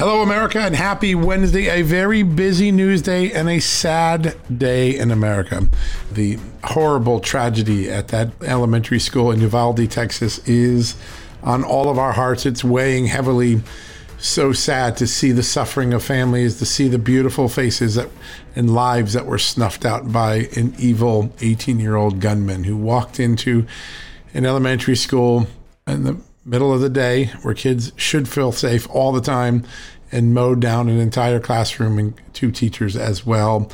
Hello, America, and happy Wednesday. A very busy news day and a sad day in America. The horrible tragedy at that elementary school in Uvalde, Texas, is on all of our hearts. It's weighing heavily. So sad to see the suffering of families, to see the beautiful faces that, and lives that were snuffed out by an evil 18 year old gunman who walked into an elementary school in the middle of the day where kids should feel safe all the time and mowed down an entire classroom and two teachers as well.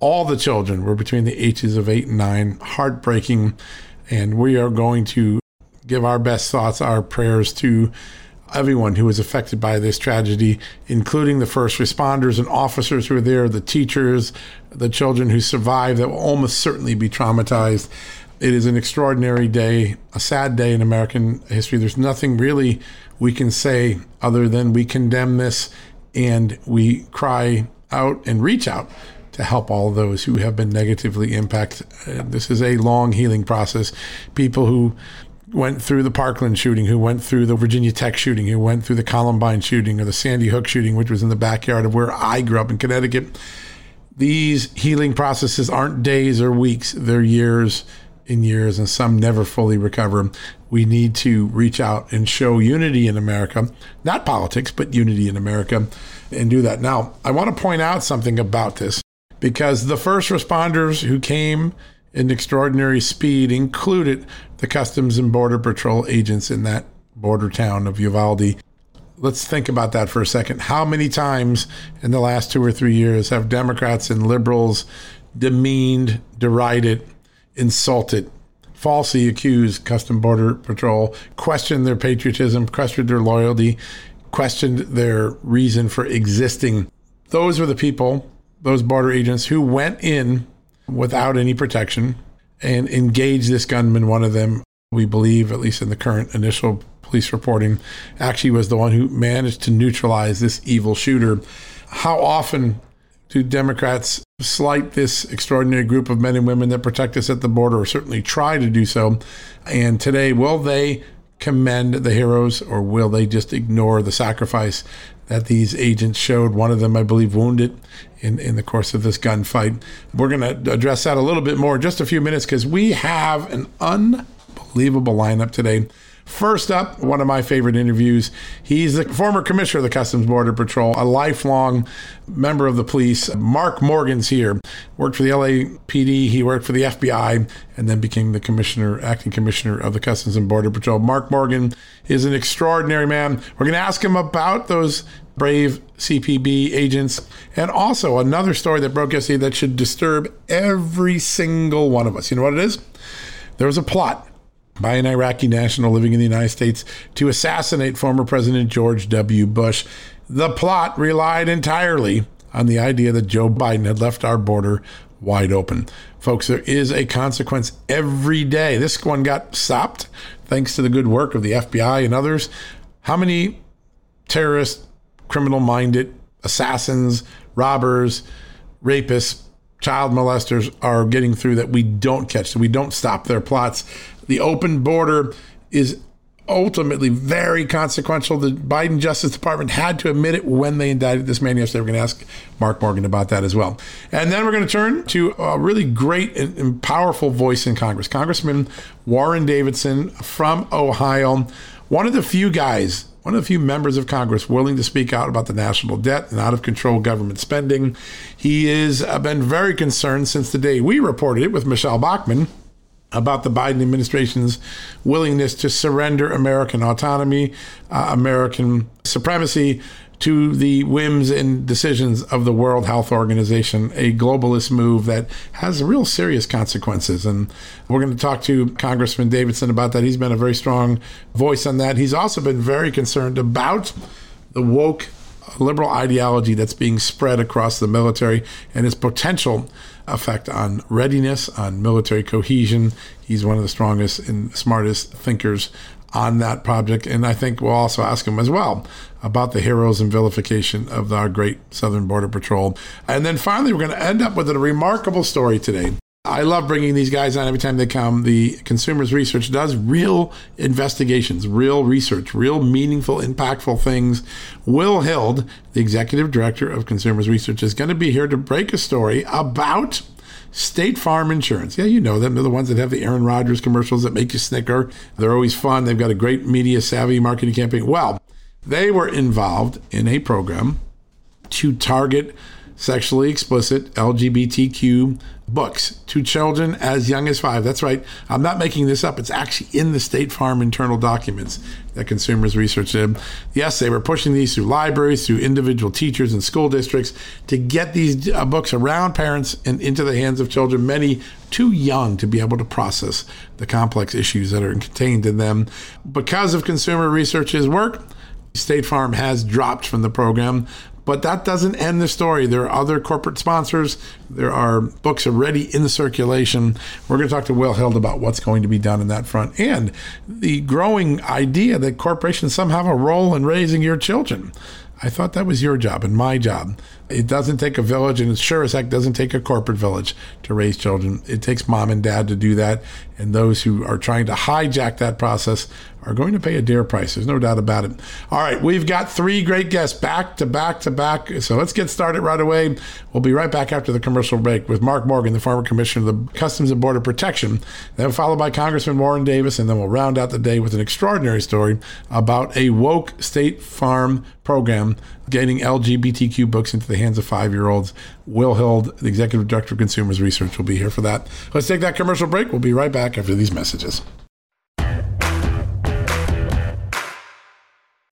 All the children were between the ages of eight and nine. Heartbreaking. And we are going to give our best thoughts, our prayers to everyone who was affected by this tragedy, including the first responders and officers who were there, the teachers, the children who survived that will almost certainly be traumatized. It is an extraordinary day, a sad day in American history. There's nothing really we can say other than we condemn this and we cry out and reach out to help all those who have been negatively impacted. Uh, this is a long healing process. People who went through the Parkland shooting, who went through the Virginia Tech shooting, who went through the Columbine shooting or the Sandy Hook shooting, which was in the backyard of where I grew up in Connecticut. These healing processes aren't days or weeks, they're years in years, and some never fully recover. We need to reach out and show unity in America, not politics, but unity in America, and do that. Now, I want to point out something about this because the first responders who came in extraordinary speed included the Customs and Border Patrol agents in that border town of Uvalde. Let's think about that for a second. How many times in the last two or three years have Democrats and liberals demeaned, derided, insulted, falsely accused Custom Border Patrol, questioned their patriotism, questioned their loyalty, questioned their reason for existing. Those were the people, those border agents who went in without any protection and engaged this gunman. One of them, we believe, at least in the current initial police reporting, actually was the one who managed to neutralize this evil shooter. How often do Democrats slight this extraordinary group of men and women that protect us at the border, or certainly try to do so? And today, will they commend the heroes or will they just ignore the sacrifice that these agents showed? One of them, I believe, wounded in, in the course of this gunfight. We're going to address that a little bit more in just a few minutes because we have an unbelievable lineup today. First up, one of my favorite interviews. He's the former commissioner of the Customs Border Patrol, a lifelong member of the police. Mark Morgan's here. Worked for the LAPD, he worked for the FBI, and then became the commissioner, acting commissioner of the Customs and Border Patrol. Mark Morgan is an extraordinary man. We're going to ask him about those brave CPB agents. And also another story that broke yesterday that should disturb every single one of us. You know what it is? There was a plot by an Iraqi national living in the United States to assassinate former President George W. Bush. The plot relied entirely on the idea that Joe Biden had left our border wide open. Folks, there is a consequence every day. This one got stopped thanks to the good work of the FBI and others. How many terrorists criminal minded assassins, robbers, rapists, child molesters are getting through that we don't catch, so we don't stop their plots. The open border is ultimately very consequential. The Biden Justice Department had to admit it when they indicted this man yesterday. We're going to ask Mark Morgan about that as well. And then we're going to turn to a really great and powerful voice in Congress, Congressman Warren Davidson from Ohio, one of the few guys one of the few members of Congress willing to speak out about the national debt and out of control government spending. He has uh, been very concerned since the day we reported it with Michele Bachmann about the Biden administration's willingness to surrender American autonomy, uh, American supremacy to the whims and decisions of the World Health Organization, a globalist move that has real serious consequences. And we're going to talk to Congressman Davidson about that. He's been a very strong voice on that. He's also been very concerned about the woke liberal ideology that's being spread across the military and its potential effect on readiness, on military cohesion. He's one of the strongest and smartest thinkers on that project. And I think we'll also ask him as well about the heroes and vilification of our great Southern Border Patrol. And then finally, we're going to end up with a remarkable story today. I love bringing these guys on every time they come. The Consumers Research does real investigations, real research, real meaningful, impactful things. Will Hild, the executive director of Consumers Research, is going to be here to break a story about State Farm Insurance. Yeah, you know them. They're the ones that have the Aaron Rodgers commercials that make you snicker. They're always fun. They've got a great media savvy marketing campaign. Well, they were involved in a program to target sexually explicit LGBTQ books to children as young as five. That's right. I'm not making this up. It's actually in the State Farm internal documents that consumers research did. Yes, they were pushing these through libraries, through individual teachers and school districts to get these uh, books around parents and into the hands of children, many too young to be able to process the complex issues that are contained in them. Because of consumer research's work, State Farm has dropped from the program, but that doesn't end the story. There are other corporate sponsors. There are books already in circulation. We're going to talk to Will Hild about what's going to be done in that front and the growing idea that corporations somehow have a role in raising your children. I thought that was your job and my job. It doesn't take a village, and it sure as heck doesn't take a corporate village to raise children. It takes mom and dad to do that, and those who are trying to hijack that process are going to pay a dear price. There's no doubt about it. All right, we've got three great guests back to back to back. So let's get started right away. We'll be right back after the commercial break with Mark Morgan, the former commissioner of the Customs and Border Protection, then followed by Congressman Warren Davis, and then we'll round out the day with an extraordinary story about a woke State Farm program getting LGBTQ books into the hands of five year olds. Will Hild, the executive director of Consumers Research, will be here for that. Let's take that commercial break. We'll be right back after these messages.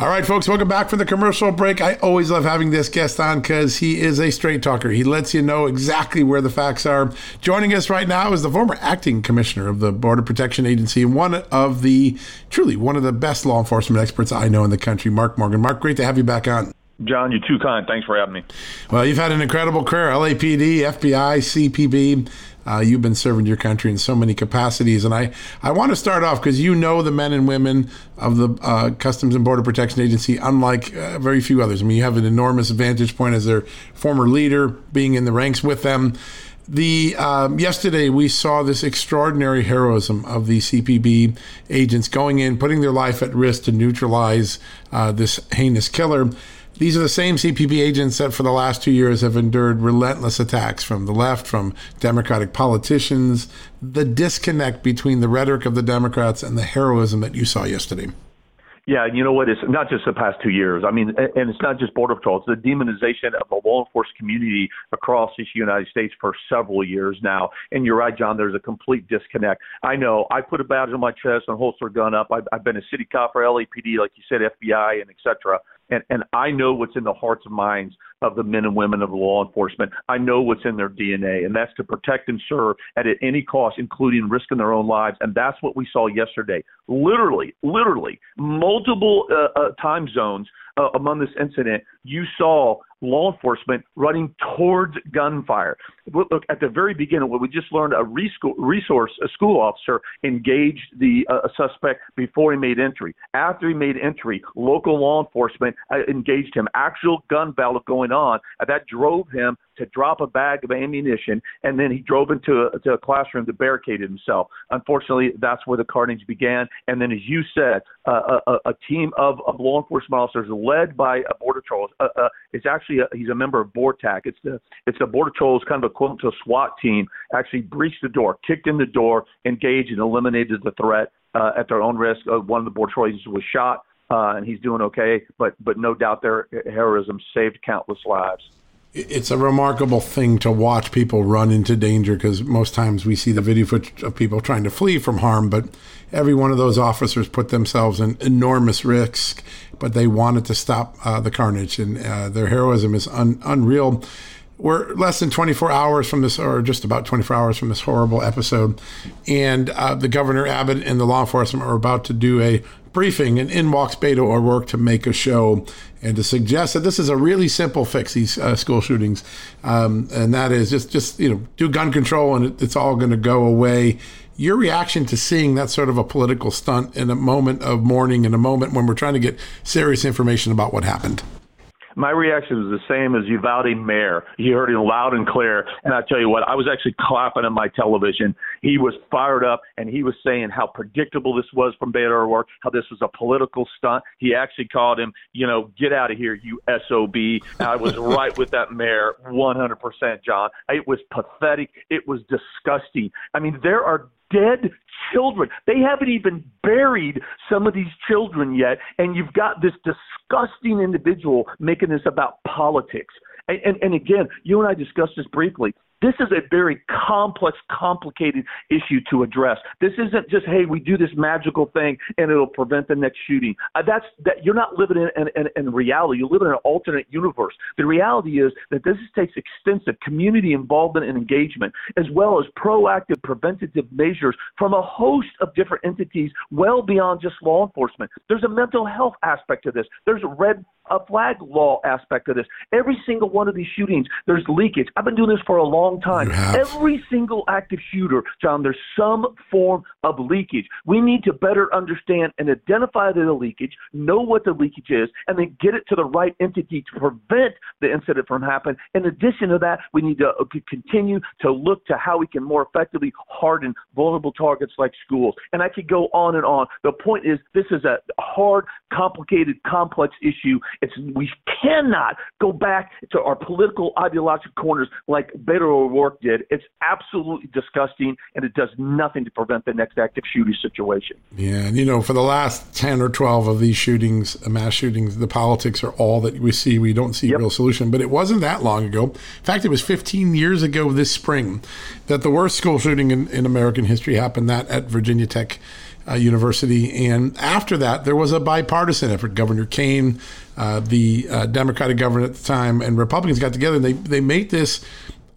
All right, folks, welcome back from the commercial break. I always love having this guest on because he is a straight talker. He lets you know exactly where the facts are. Joining us right now is the former acting commissioner of the Border Protection Agency and one of the, truly, one of the best law enforcement experts I know in the country, Mark Morgan. Mark, great to have you back on. John, you're too kind. Thanks for having me. Well, you've had an incredible career LAPD, FBI, CPB. Uh, you've been serving your country in so many capacities. And I, I want to start off because you know the men and women of the uh, Customs and Border Protection Agency, unlike uh, very few others. I mean, you have an enormous vantage point as their former leader, being in the ranks with them. The um, yesterday we saw this extraordinary heroism of the CPB agents going in, putting their life at risk to neutralize uh, this heinous killer. These are the same CPB agents that for the last two years have endured relentless attacks from the left, from Democratic politicians. The disconnect between the rhetoric of the Democrats and the heroism that you saw yesterday. Yeah, you know what? It's not just the past two years. I mean, and it's not just Border Patrol. It's the demonization of the law enforcement community across the United States for several years now. And you're right, John. There's a complete disconnect. I know. I put a badge on my chest and holster gun up. I've, I've been a city cop for LAPD, like you said, FBI, and et cetera and, and I know what's in the hearts and minds of the men and women of law enforcement. I know what's in their DNA, and that's to protect and serve at any cost, including risking their own lives. And that's what we saw yesterday. Literally, literally, multiple uh, uh, time zones uh, among this incident. You saw law enforcement running towards gunfire. Look, at the very beginning, what we just learned, a resource, a school officer engaged the uh, suspect before he made entry. After he made entry, local law enforcement uh, engaged him. Actual gun battle going on. and that drove him to drop a bag of ammunition, and then he drove into a, to a classroom to barricade himself. Unfortunately, that's where the carnage began. And then, as you said, uh, a, a, team of, of law enforcement officers led by a border patrol. Uh, uh, it's actually a, he's a member of BORTAC. It's the it's the border patrol's kind of equivalent to a SWAT team. Actually breached the door, kicked in the door, engaged, and eliminated the threat uh, at their own risk. Uh, one of the border patrol agents was shot. Uh, and he's doing okay, but but no doubt their heroism saved countless lives it's a remarkable thing to watch people run into danger because most times we see the video footage of people trying to flee from harm, but every one of those officers put themselves in enormous risk, but they wanted to stop uh, the carnage, and uh, their heroism is un- unreal. We're less than 24 hours from this, or just about 24 hours from this horrible episode, and uh, the governor Abbott and the law enforcement are about to do a briefing, and in walks Beto O'Rourke to make a show and to suggest that this is a really simple fix these uh, school shootings, um, and that is just just you know do gun control and it, it's all going to go away. Your reaction to seeing that sort of a political stunt in a moment of mourning, in a moment when we're trying to get serious information about what happened my reaction was the same as Uvalde Mayor. You heard him loud and clear. And I tell you what, I was actually clapping at my television. He was fired up and he was saying how predictable this was from Beto O'Rourke, how this was a political stunt. He actually called him, you know, get out of here, you SOB. And I was right with that mayor, 100%, John. It was pathetic. It was disgusting. I mean, there are dead children. They haven't even buried some of these children yet, and you've got this disgusting individual making this about politics. And, and, and again, you and I discussed this briefly. This is a very complex, complicated issue to address. This isn't just, hey, we do this magical thing and it'll prevent the next shooting. Uh, that's that you're not living in, in, in, in reality. You live in an alternate universe. The reality is that this takes extensive community involvement and engagement, as well as proactive preventative measures from a host of different entities, well beyond just law enforcement. There's a mental health aspect to this. There's red a flag law aspect of this. Every single one of these shootings, there's leakage. I've been doing this for a long time. Every single active shooter, John, there's some form of leakage. We need to better understand and identify the leakage, know what the leakage is, and then get it to the right entity to prevent the incident from happening. In addition to that, we need to uh, continue to look to how we can more effectively harden vulnerable targets like schools. And I could go on and on. The point is, this is a hard, complicated, complex issue. It's we cannot go back to our political ideological corners like Beto O'Rourke did. It's absolutely disgusting, and it does nothing to prevent the next active shooting situation. Yeah, and you know, for the last ten or twelve of these shootings, uh, mass shootings, the politics are all that we see. We don't see yep. a real solution. But it wasn't that long ago. In fact, it was 15 years ago this spring that the worst school shooting in, in American history happened. That at Virginia Tech uh, University. And after that, there was a bipartisan effort. Governor Kaine, uh, the uh, Democratic governor at the time, and Republicans got together and they, they made this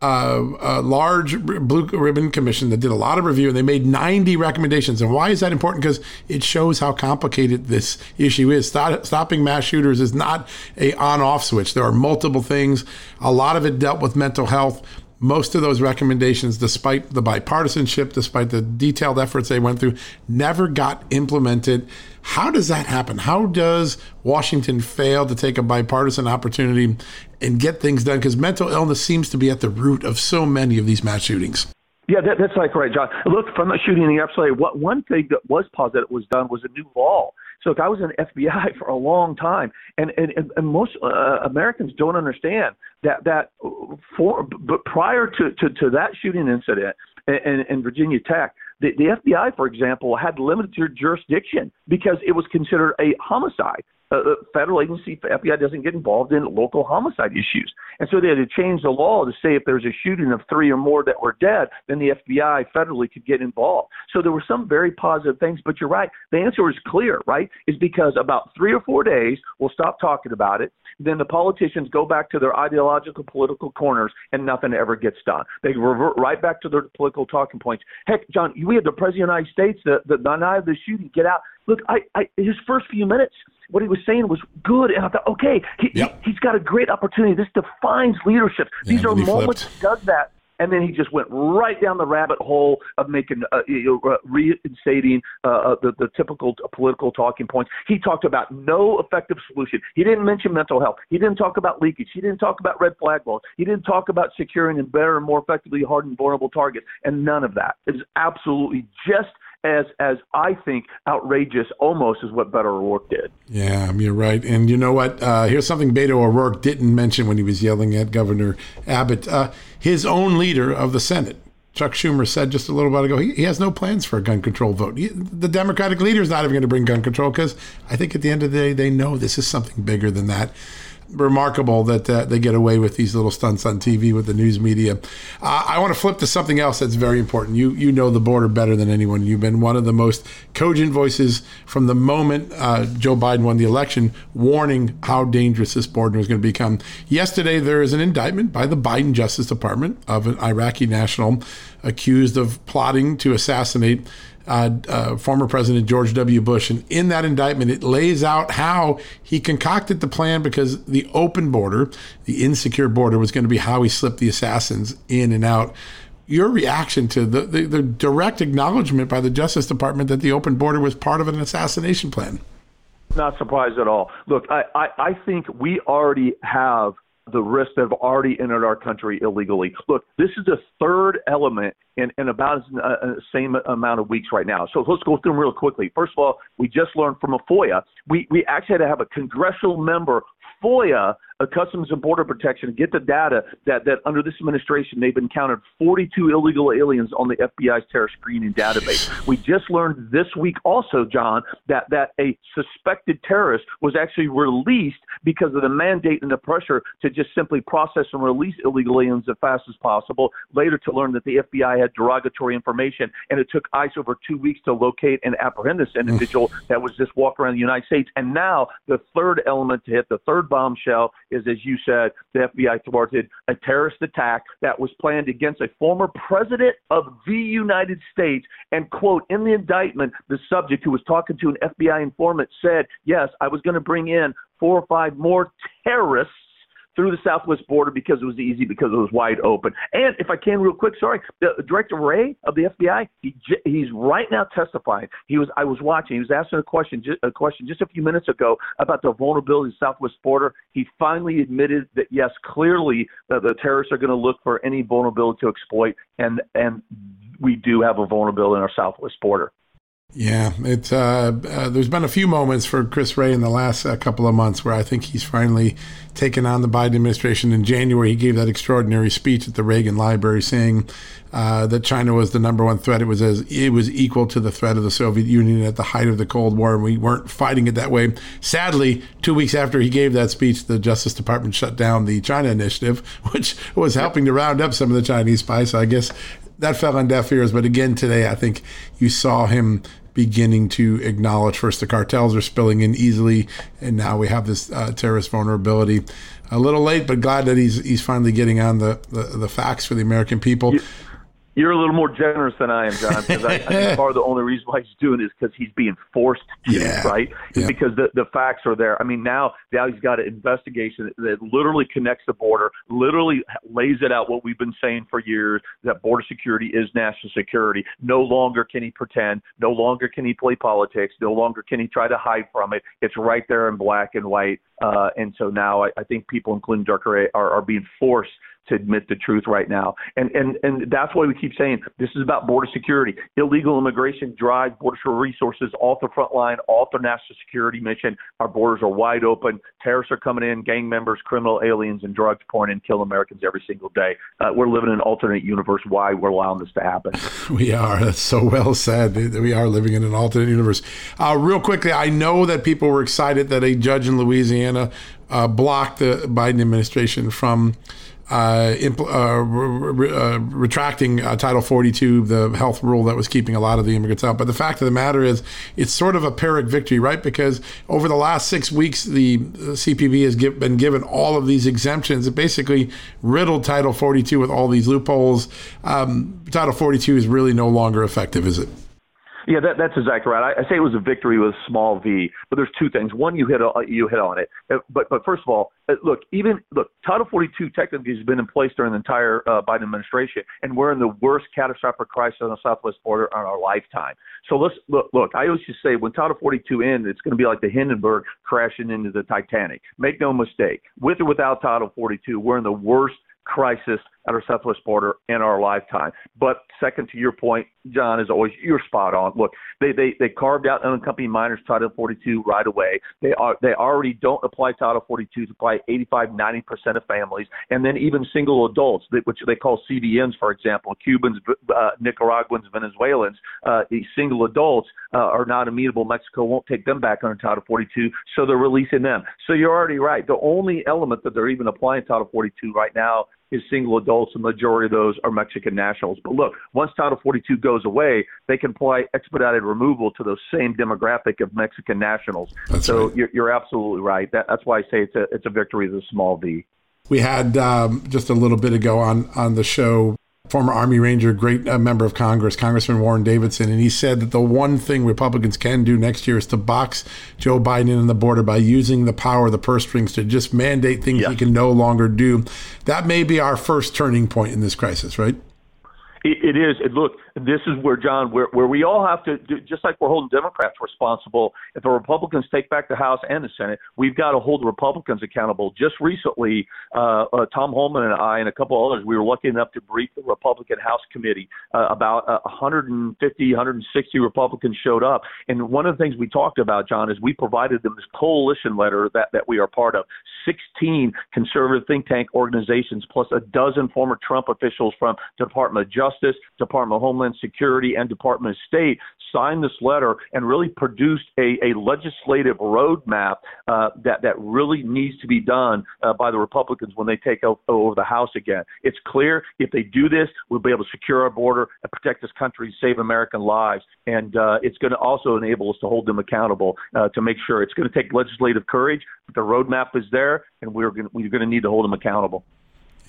uh, a large blue ribbon commission that did a lot of review and they made 90 recommendations. And why is that important? Because it shows how complicated this issue is. Stop, stopping mass shooters is not a on-off switch. There are multiple things. A lot of it dealt with mental health most of those recommendations, despite the bipartisanship, despite the detailed efforts they went through, never got implemented. How does that happen? How does Washington fail to take a bipartisan opportunity and get things done? Because mental illness seems to be at the root of so many of these mass shootings. Yeah, that, that's like right, John. Look, from the shooting in the absolutely, what one thing that was positive was done was a new law so look, I was in FBI for a long time, and and, and most uh, Americans don't understand that that for but prior to to, to that shooting incident in, in Virginia Tech, the, the FBI, for example, had limited jurisdiction because it was considered a homicide uh, federal agency, FBI doesn't get involved in local homicide issues. And so they had to change the law to say if there's a shooting of three or more that were dead, then the FBI federally could get involved. So there were some very positive things, but you're right. The answer is clear, right? Is because about three or four days, we'll stop talking about it. Then the politicians go back to their ideological political corners and nothing ever gets done. They revert right back to their political talking points. Heck, John, we had the President of the United States, the, the, the night of the shooting, get out. Look, I, I, his first few minutes, what he was saying was good, and I thought, okay, he, yep. he, has got a great opportunity. This defines leadership. Yeah, These are moments flipped. he does that and then he just went right down the rabbit hole of making uh, you know, uh, reinstating uh, uh, the, the typical political talking points. He talked about no effective solution. He didn't mention mental health. He didn't talk about leakage. He didn't talk about red flag laws. He didn't talk about securing and better and more effectively hardened vulnerable targets. And none of that. It is absolutely just as as I think outrageous almost as what Beto O'Rourke did. Yeah, you're right. And you know what? Uh, here's something Beto O'Rourke didn't mention when he was yelling at Governor Abbott. Uh, his own leader of the Senate, Chuck Schumer, said just a little while ago he, he has no plans for a gun control vote. He, the Democratic leader is not even going to bring gun control because I think at the end of the day they know this is something bigger than that remarkable that uh, they get away with these little stunts on TV with the news media. Uh, I want to flip to something else that's very important. You you know the border better than anyone. You've been one of the most cogent voices from the moment uh, Joe Biden won the election, warning how dangerous this border was going to become. Yesterday, there is an indictment by the Biden Justice Department of an Iraqi national accused of plotting to assassinate uh, uh, former President George W. Bush. And in that indictment, it lays out how he concocted the plan because the open border, the insecure border, was going to be how he slipped the assassins in and out. Your reaction to the, the, the direct acknowledgement by the Justice Department that the open border was part of an assassination plan? Not surprised at all. Look, I, I, I think we already have the risks that have already entered our country illegally. Look, this is the third element in, in about the uh, uh, same amount of weeks right now. So let's go through them real quickly. First of all, we just learned from a FOIA, we, we actually had to have a congressional member FOIA Customs and Border Protection get the data that, that under this administration they've encountered 42 illegal aliens on the FBI's terror screening database. We just learned this week also, John, that, that a suspected terrorist was actually released because of the mandate and the pressure to just simply process and release illegal aliens as fast as possible. Later to learn that the FBI had derogatory information and it took ICE over two weeks to locate and apprehend this individual that was just walking around the United States. And now the third element to hit, the third bombshell is, as you said, the FBI thwarted a terrorist attack that was planned against a former president of the United States. And, quote, in the indictment, the subject who was talking to an FBI informant said, Yes, I was going to bring in four or five more terrorists through the southwest border because it was easy, because it was wide open. And if I can, real quick, sorry, the, Director Wray of the FBI, he, he's right now testifying. He was I was watching. He was asking a question a question just a few minutes ago about the vulnerability of the southwest border. He finally admitted that yes, clearly uh, the terrorists are going to look for any vulnerability to exploit, and and we do have a vulnerability in our southwest border. Yeah, it's uh, uh, there's been a few moments for Chris Wray in the last uh, couple of months where I think he's finally taken on the Biden administration. In January, he gave that extraordinary speech at the Reagan Library, saying uh, that China was the number one threat. It was as it was equal to the threat of the Soviet Union at the height of the Cold War, and we weren't fighting it that way. Sadly, two weeks after he gave that speech, the Justice Department shut down the China Initiative, which was helping to round up some of the Chinese spies. So I guess that fell on deaf ears. But again, today, I think you saw him beginning to acknowledge first the cartels are spilling in easily, and now we have this uh, terrorist vulnerability. A little late, but glad that he's he's finally getting on the, the, the facts for the American people. You're a little more generous than I am, John. Because I, I think part of the only reason why he's doing it is because he's being forced to, yeah. right? Yeah. Because the the facts are there. I mean, now now he's got an investigation that, that literally connects the border, literally lays it out what we've been saying for years that border security is national security. No longer can he pretend. No longer can he play politics. No longer can he try to hide from it. It's right there in black and white. Uh, and so now I, I think people, including Dr. are, are being forced to admit the truth right now. And and and that's why we keep saying this is about border security. Illegal immigration drives border resources off the front line, off the national security mission. Our borders are wide open. Terrorists are coming in, gang members, criminal aliens, and drugs pouring in, kill Americans every single day. Uh, we're living in an alternate universe. Why we're allowing this to happen? We are. That's so well said. We are living in an alternate universe. Uh, real quickly, I know that people were excited that a judge in Louisiana uh, blocked the Biden administration from uh, uh, re- uh, retracting uh, Title 42, the health rule that was keeping a lot of the immigrants out. But the fact of the matter is, it's sort of a Pyrrhic victory, right? Because over the last six weeks, the CPB has give, been given all of these exemptions. It basically riddled Title 42 with all these loopholes. Um, Title 42 is really no longer effective, is it? Yeah, that, that's exactly right. I, I say it was a victory with a small v, but there's two things. One, you hit you hit on it, uh, but but first of all, uh, look, even look, Title 42 technically has been in place during the entire uh, Biden administration, and we're in the worst catastrophic crisis on the southwest border in our lifetime. So let's look. Look, I always just say when Title 42 ends, it's going to be like the Hindenburg crashing into the Titanic. Make no mistake, with or without Title 42, we're in the worst crisis at our southwest border in our lifetime. But second to your point, John, is always you're spot on. Look, they they they carved out unaccompanied minors Title 42 right away. They are they already don't apply Title 42 to apply 85 90 percent of families, and then even single adults, which they call CBNs, for example, Cubans, uh, Nicaraguans, Venezuelans, uh, these single adults uh, are not amenable. Mexico won't take them back under Title 42, so they're releasing them. So you're already right. The only element that they're even applying Title 42 right now is single adults. The majority of those are Mexican nationals. But look, once Title 42 goes away, they can apply expedited removal to those same demographic of Mexican nationals. That's so right. you're, you're, absolutely right. That, that's why I say it's a it's a victory of the small v. We had um, just a little bit ago on on the show former Army Ranger, great uh, member of Congress, Congressman Warren Davidson, and he said that the one thing Republicans can do next year is to box Joe Biden in the border by using the power of the purse strings to just mandate things yeah. he can no longer do. That may be our first turning point in this crisis, right? It, it is. It, look, this is where John, where where we all have to do, just like we're holding Democrats responsible. If the Republicans take back the House and the Senate, we've got to hold the Republicans accountable. Just recently, uh, uh, Tom Homan and I and a couple others, we were lucky enough to brief the Republican House Committee. Uh, about uh, 150, 160 Republicans showed up, and one of the things we talked about, John, is we provided them this coalition letter that that we are part of. 16 conservative think tank organizations, plus a dozen former Trump officials from the Department of Justice, Department of Homeland Security, and Department of State signed this letter and really produced a, a legislative roadmap uh, that that really needs to be done uh, by the Republicans when they take over the House again. It's clear if they do this, we'll be able to secure our border and protect this country, save American lives, and uh, it's going to also enable us to hold them accountable uh, to make sure it's going to take legislative courage. But the roadmap is there, and we're going we're going to need to hold them accountable.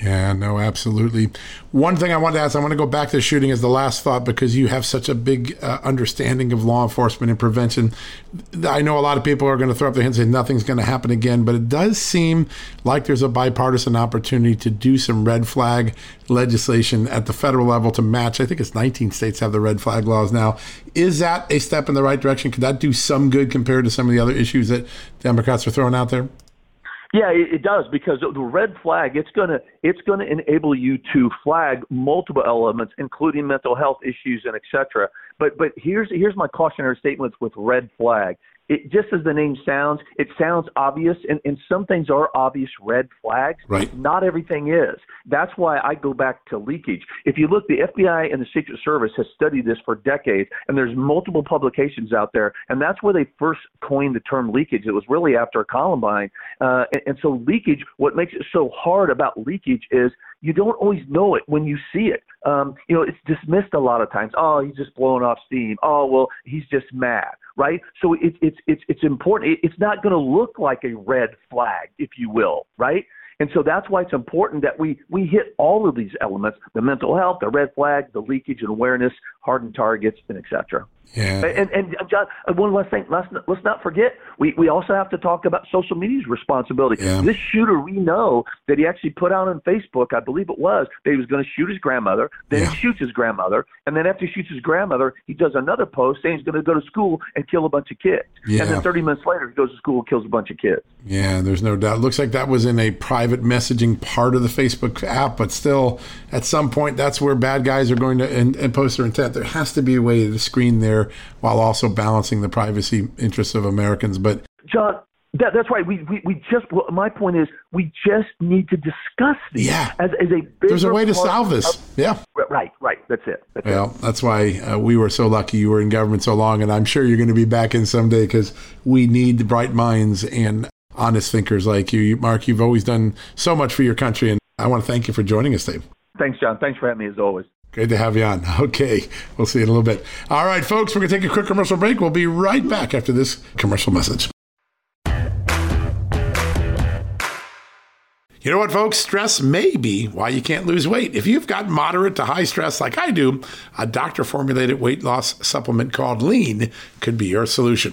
Yeah, no, absolutely. One thing I want to ask, I want to go back to shooting as the last thought because you have such a big uh, understanding of law enforcement and prevention. I know a lot of people are going to throw up their hands and say nothing's going to happen again, but it does seem like there's a bipartisan opportunity to do some red flag legislation at the federal level to match. I think it's 19 states have the red flag laws now. Is that a step in the right direction? Could that do some good compared to some of the other issues that Democrats are throwing out there? Yeah, it, it does because the red flag it's gonna it's gonna enable you to flag multiple elements, including mental health issues and et cetera. But but here's here's my cautionary statements with red flag it just as the name sounds, it sounds obvious, and, and some things are obvious red flags. Right. Not everything is. That's why I go back to leakage. If you look, the FBI and the Secret Service has studied this for decades, and there's multiple publications out there, and that's where they first coined the term leakage. It was really after Columbine, uh, and, and so leakage. What makes it so hard about leakage is you don't always know it when you see it. Um, you know, it's dismissed a lot of times. Oh, he's just blowing off steam. Oh, well, he's just mad right? So it's it's it's it's important. It's not going to look like a red flag, if you will, right? And so that's why it's important that we we hit all of these elements: the mental health, the red flag, the leakage and awareness, hardened targets, and et cetera. Yeah. And, and John, uh, one last thing. Let's let's not forget. We we also have to talk about social media's responsibility. Yeah. This shooter, we know that he actually put out on Facebook, I believe it was, that he was going to shoot his grandmother. Then Yeah. he shoots his grandmother, and then after he shoots his grandmother, he does another post saying he's going to go to school and kill a bunch of kids. Yeah. And then 30 minutes later, he goes to school and kills a bunch of kids. Yeah, there's no doubt. It Looks like that was in a private messaging part of the Facebook app, but still, at some point, that's where bad guys are going to and, and post their intent. There has to be a way to screen there while also balancing the privacy interests of Americans. But John, that, that's right. We, we, we just, well, my point is, we just need to discuss these Yeah. as, as a there's a way to solve this. of- Yeah. right, right. That's it. That's it. Well, that's why uh, we were so lucky you were in government so long, and I'm sure you're going to be back in someday because we need bright minds and honest thinkers like you. You- Mark, you've always done so much for your country, and I want to thank you for joining us, Dave. Thanks, John. Thanks for having me as always. Great to have you on. Okay, we'll see you in a little bit. All right, folks, we're going to take a quick commercial break. We'll be right back after this commercial message. You know what, folks? Stress may be why you can't lose weight. If you've got moderate to high stress like I do, a doctor formulated weight loss supplement called Lean could be your solution.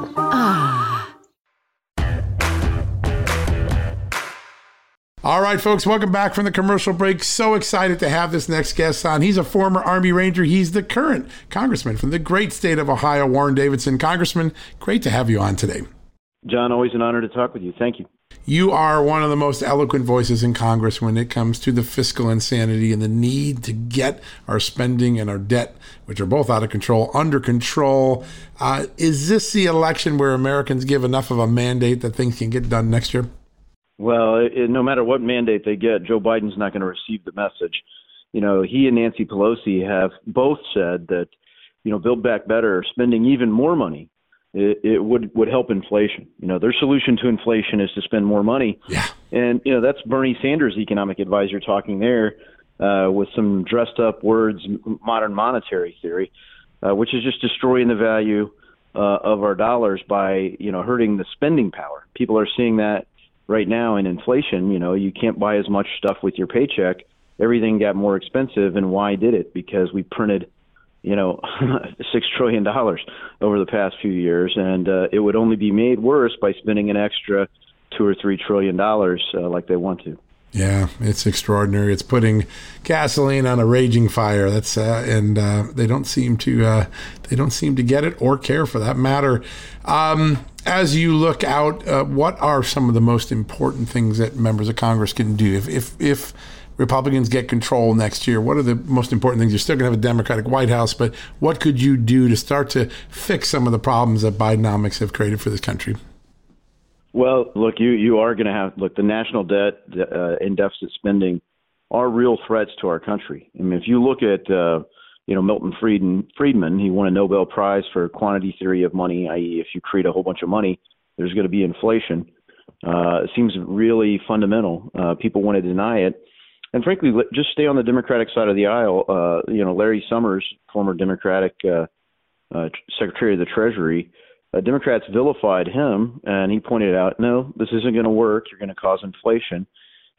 Right, folks, welcome back from the commercial break. So excited to have this next guest on. He's a former Army Ranger. He's the current congressman from the great state of Ohio, Warren Davidson. Congressman, great to have you on today. John, always an honor to talk with you. Thank you. You are one of the most eloquent voices in Congress when it comes to the fiscal insanity and the need to get our spending and our debt, which are both out of control, under control. Uh, is this the election where Americans give enough of a mandate that things can get done next year? Well, it, no matter what mandate they get, Joe Biden's not going to receive the message. You know, he and Nancy Pelosi have both said that, you know, Build Back Better, spending even more money, it, it would would help inflation. You know, their solution to inflation is to spend more money. Yeah. And you know that's Bernie Sanders' economic advisor talking there uh, with some dressed up words, modern monetary theory. uh, which is just destroying the value uh, of our dollars by you know hurting the spending power. People are seeing that right now in inflation. You know, you can't buy as much stuff with your paycheck. Everything got more expensive, and why did it? Because we printed, you know, six trillion dollars over the past few years, and uh, it would only be made worse by spending an extra two or three trillion dollars uh, like they want to. Yeah, it's extraordinary. It's putting gasoline on a raging fire. That's uh, and uh, they don't seem to uh, they don't seem to get it or care for that matter. Um, as you look out, uh, what are some of the most important things that members of Congress can do if if if Republicans get control next year? What are the most important things? You're still going to have a Democratic White House, but what could you do to start to fix some of the problems that Bidenomics have created for this country? Well, look, you you are going to have look the national debt uh, and deficit spending are real threats to our country. I mean, if you look at uh, you know Milton Friedman, Friedman, he won a Nobel Prize for quantity theory of money, i.e., if you create a whole bunch of money, there's going to be inflation. Uh, it seems really fundamental. Uh, people want to deny it, and frankly, just stay on the Democratic side of the aisle. Uh, you know, Larry Summers, former Democratic uh, uh, Secretary of the Treasury uh, Democrats vilified him, and he pointed out, no, this isn't going to work. You're going to cause inflation.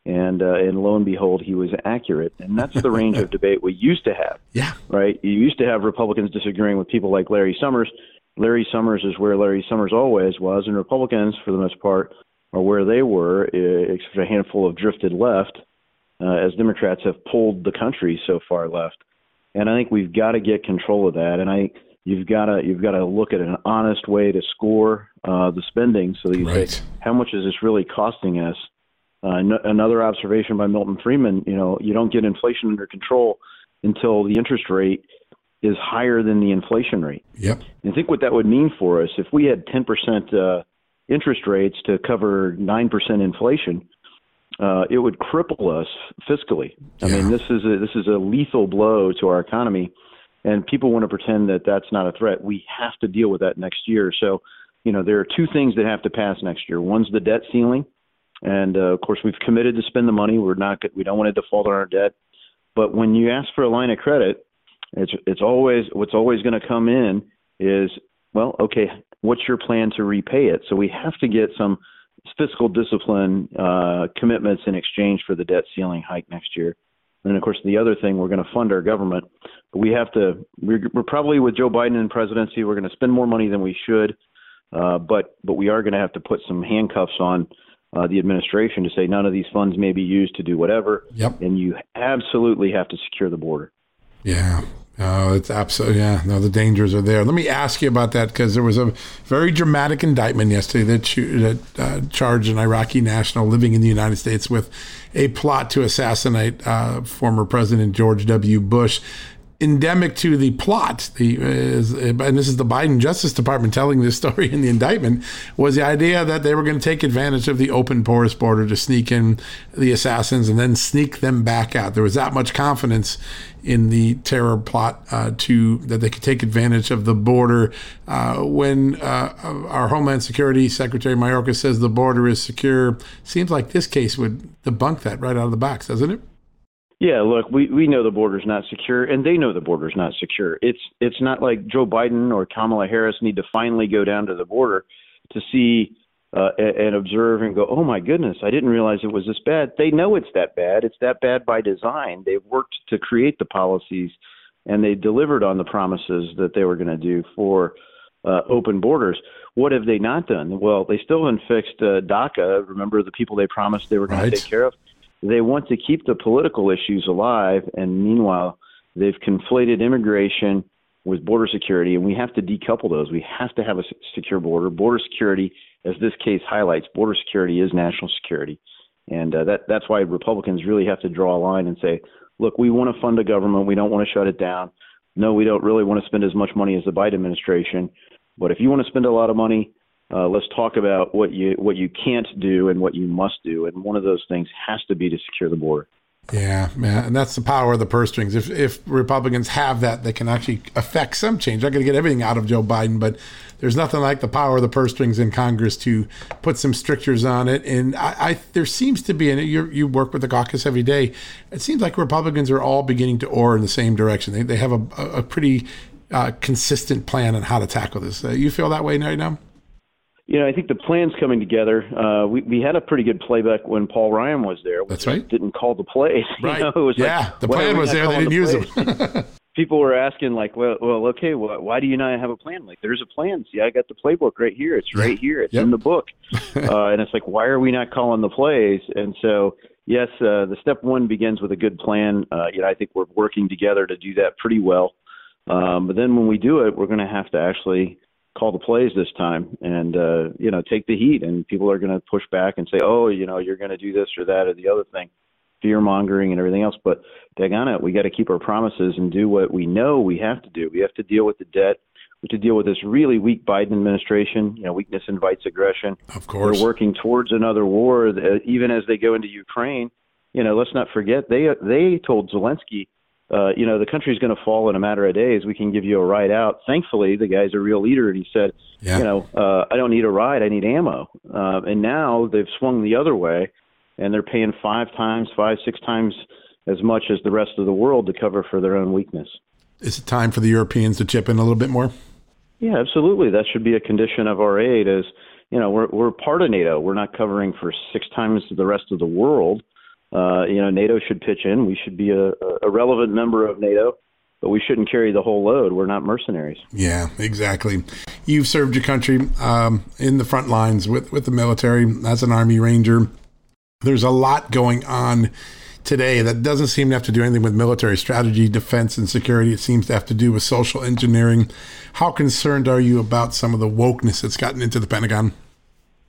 And uh, and lo and behold, he was accurate, and that's the range of debate we used to have. Yeah, right. You used to have Republicans disagreeing with people like Larry Summers. Larry Summers is where Larry Summers always was, and Republicans, for the most part, are where they were, except a handful of drifted left, uh, as Democrats have pulled the country so far left. And I think we've got to get control of that. And I you've got to you've got to look at an honest way to score uh, the spending so that you right. say how much is this really costing us. Uh, n- another observation by Milton Friedman, you know, you don't get inflation under control until the interest rate is higher than the inflation rate. Yep. And think what that would mean for us if we had 10% uh, interest rates to cover 9% inflation. Uh, it would cripple us fiscally. I yeah. mean, this is a, this is a lethal blow to our economy and people want to pretend that that's not a threat. We have to deal with that next year. So, you know, there are two things that have to pass next year. One's the debt ceiling, and uh, of course, we've committed to spend the money. We're not we don't want to default on our debt. But when you ask for a line of credit, it's it's always what's always going to come in is well, okay, what's your plan to repay it? So we have to get some fiscal discipline uh, commitments in exchange for the debt ceiling hike next year. And of course, the other thing, we're going to fund our government. We have to. We're, we're probably with Joe Biden in presidency. We're going to spend more money than we should. Uh, but but we are going to have to put some handcuffs on uh, the administration to say none of these funds may be used to do whatever. Yep. And you absolutely have to secure the border. Yeah. Oh, it's absolutely yeah. No, the dangers are there. Let me ask you about that because there was a very dramatic indictment yesterday that, that uh, charged an Iraqi national living in the United States with a plot to assassinate uh, former President George W. Bush endemic to the plot, the uh, and this is the Biden Justice Department telling this story in the indictment, was the idea that they were going to take advantage of the open porous border to sneak in the assassins and then sneak them back out. There was that much confidence in the terror plot uh, to that they could take advantage of the border. Uh, when uh, our Homeland Security Secretary Mayorkas says the border is secure, seems like this case would debunk that right out of the box, doesn't it? Yeah, look, we we know the border's not secure, and they know the border's not secure. It's it's not like Joe Biden or Kamala Harris need to finally go down to the border to see uh, and observe and go, oh my goodness, I didn't realize it was this bad. They know it's that bad. It's that bad by design. They've worked to create the policies, and they delivered on the promises that they were going to do for uh, open borders. What have they not done? Well, they still haven't fixed uh, DACA. Remember the people they promised they were going right. to take care of they want to keep the political issues alive, and meanwhile, they've conflated immigration with border security, and we have to decouple those. We have to have a secure border. Border security, as this case highlights, border security is national security, and uh, that that's why Republicans really have to draw a line and say, look, we want to fund a government, we don't want to shut it down. No, we don't really want to spend as much money as the Biden administration, but if you want to spend a lot of money, uh, let's talk about what you what you can't do and what you must do. And one of those things has to be to secure the border. Yeah, man, and that's the power of the purse strings. If if Republicans have that, they can actually affect some change. Not going to get everything out of Joe Biden, but there's nothing like the power of the purse strings in Congress to put some strictures on it. And I, I there seems to be, and you you work with the caucus every day. It seems like Republicans are all beginning to oar in the same direction. They they have a, a pretty uh, consistent plan on how to tackle this. Uh, you feel that way right now? You know, I think the plan's coming together. Uh, we we had a pretty good playback when Paul Ryan was there. That's right. Didn't call the plays. Right. You know, it was yeah, like, the plan was there. They didn't the use them. People were asking like, well, well, okay, well, why do you not have a plan? Like, there's a plan. See, I got the playbook right here. It's right here. It's Yep. in the book. uh, and it's like, why are we not calling the plays? And so, yes, uh, the step one begins with a good plan. Uh, you know, I think we're working together to do that pretty well. Um, but then when we do it, we're going to have to actually call the plays this time and uh you know take the heat. And people are going to push back and say oh you know you're going to do this or that or the other thing. Fear mongering and everything else. But daggone it we got to keep our promises and do what we know we have to do. We have to deal with the debt. We have to deal with this really weak biden administration you know weakness invites aggression. Of course. they're working towards another war uh, even as they go into ukraine. You know let's not forget they they told zelensky uh, you know, the country's going to fall in a matter of days. We can give you a ride out. Thankfully, the guy's a real leader, and he said, Yeah. you know, uh, I don't need a ride. I need ammo. Uh, and now they've swung the other way, and they're paying five times, five, six times as much as the rest of the world to cover for their own weakness. Is it time for the Europeans to chip in a little bit more? Yeah, absolutely. That should be a condition of our aid. Is you know, we're we're part of NATO. We're not covering for six times the rest of the world. Uh, you know, NATO should pitch in. We should be a, a relevant member of NATO, but we shouldn't carry the whole load. We're not mercenaries. Yeah, exactly. You've served your country um, in the front lines with, with the military as an Army Ranger. There's a lot going on today that doesn't seem to have to do anything with military strategy, defense, and security. It seems to have to do with social engineering. How concerned are you about some of the wokeness that's gotten into the Pentagon?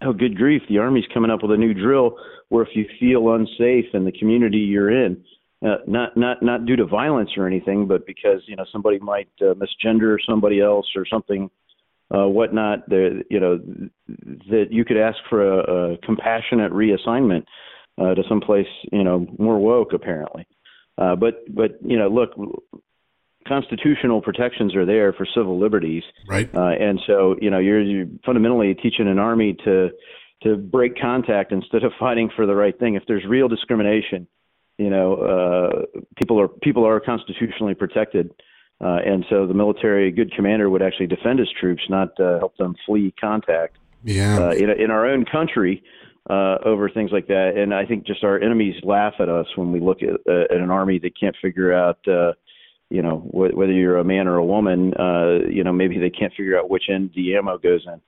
Oh, good grief! The Army's coming up with a new drill where if you feel unsafe in the community you're in, uh, not not not due to violence or anything, but because you know somebody might uh, misgender somebody else or something, uh, whatnot. The you know that you could ask for a, a compassionate reassignment uh, to someplace you know more woke apparently. Uh, but but you know look, constitutional protections are there for civil liberties, Right. uh, and so you know you're, you're fundamentally teaching an army to to break contact instead of fighting for the right thing. If there's real discrimination, you know, uh, people are people are constitutionally protected, uh, and so the military, a good commander would actually defend his troops, not uh, help them flee contact Yeah. uh, in, in our own country uh, over things like that. And I think just our enemies laugh at us when we look at, uh, at an army that can't figure out. Uh, you know, wh- whether you're a man or a woman, uh, you know, maybe they can't figure out which end the ammo goes in.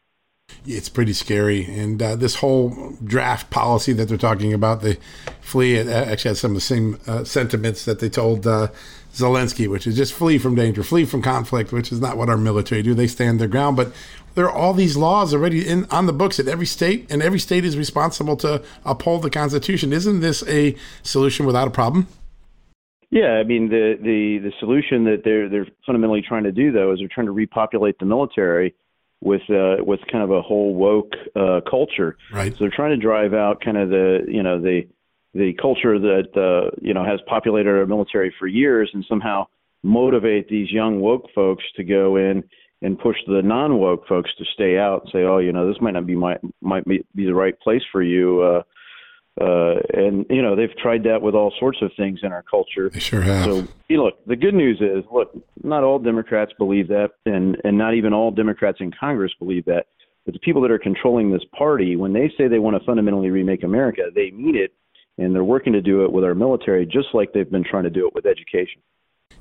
It's pretty scary. And uh, this whole draft policy that they're talking about, the flee, actually has some of the same uh, sentiments that they told uh, Zelensky, which is just flee from danger, flee from conflict, which is not what our military do. They stand their ground. But there are all these laws already in on the books at every state, and every state is responsible to uphold the Constitution. Isn't this a solution without a problem? Yeah, I mean the the the solution that they're they're fundamentally trying to do though is they're trying to repopulate the military with uh, with kind of a whole woke uh, culture. Right. So they're trying to drive out kind of the you know the the culture that uh, you know has populated our military for years, and somehow motivate these young woke folks to go in and push the non woke folks to stay out and say, oh, you know, this might not be my might be, be the right place for you. Uh, uh, and you know they've tried that with all sorts of things in our culture. They sure have. So you know, look, the good news is, look, not all Democrats believe that, and and not even all Democrats in Congress believe that. But the people that are controlling this party, when they say they want to fundamentally remake America, they mean it, and they're working to do it with our military, just like they've been trying to do it with education.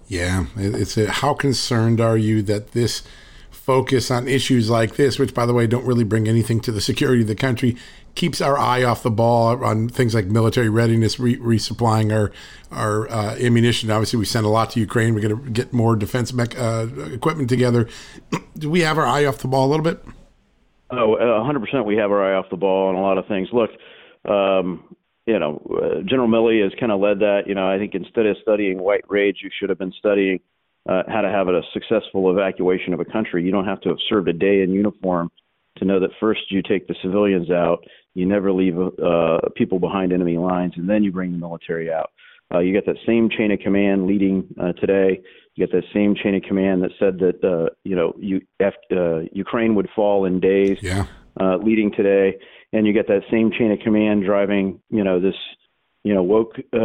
Yeah, it's a, how concerned are you that this focus on issues like this, which by the way don't really bring anything to the security of the country, keeps our eye off the ball on things like military readiness, re- resupplying our our uh, ammunition. Obviously, we send a lot to Ukraine. We're going to get more defense mech- uh, equipment together. Do we have our eye off the ball a little bit? Oh, a 100% we have our eye off the ball on a lot of things. Look, um, you know, uh, General Milley has kind of led that. You know, I think instead of studying white rage, you should have been studying uh, how to have a successful evacuation of a country. You don't have to have served a day in uniform to know that first you take the civilians out, you never leave uh, people behind enemy lines, and then you bring the military out. Uh, you get that same chain of command leading uh, today. You get that same chain of command that said that uh, you know you, uh, Ukraine would fall in days, Yeah, uh, leading today, and you get that same chain of command driving you know this you know woke uh,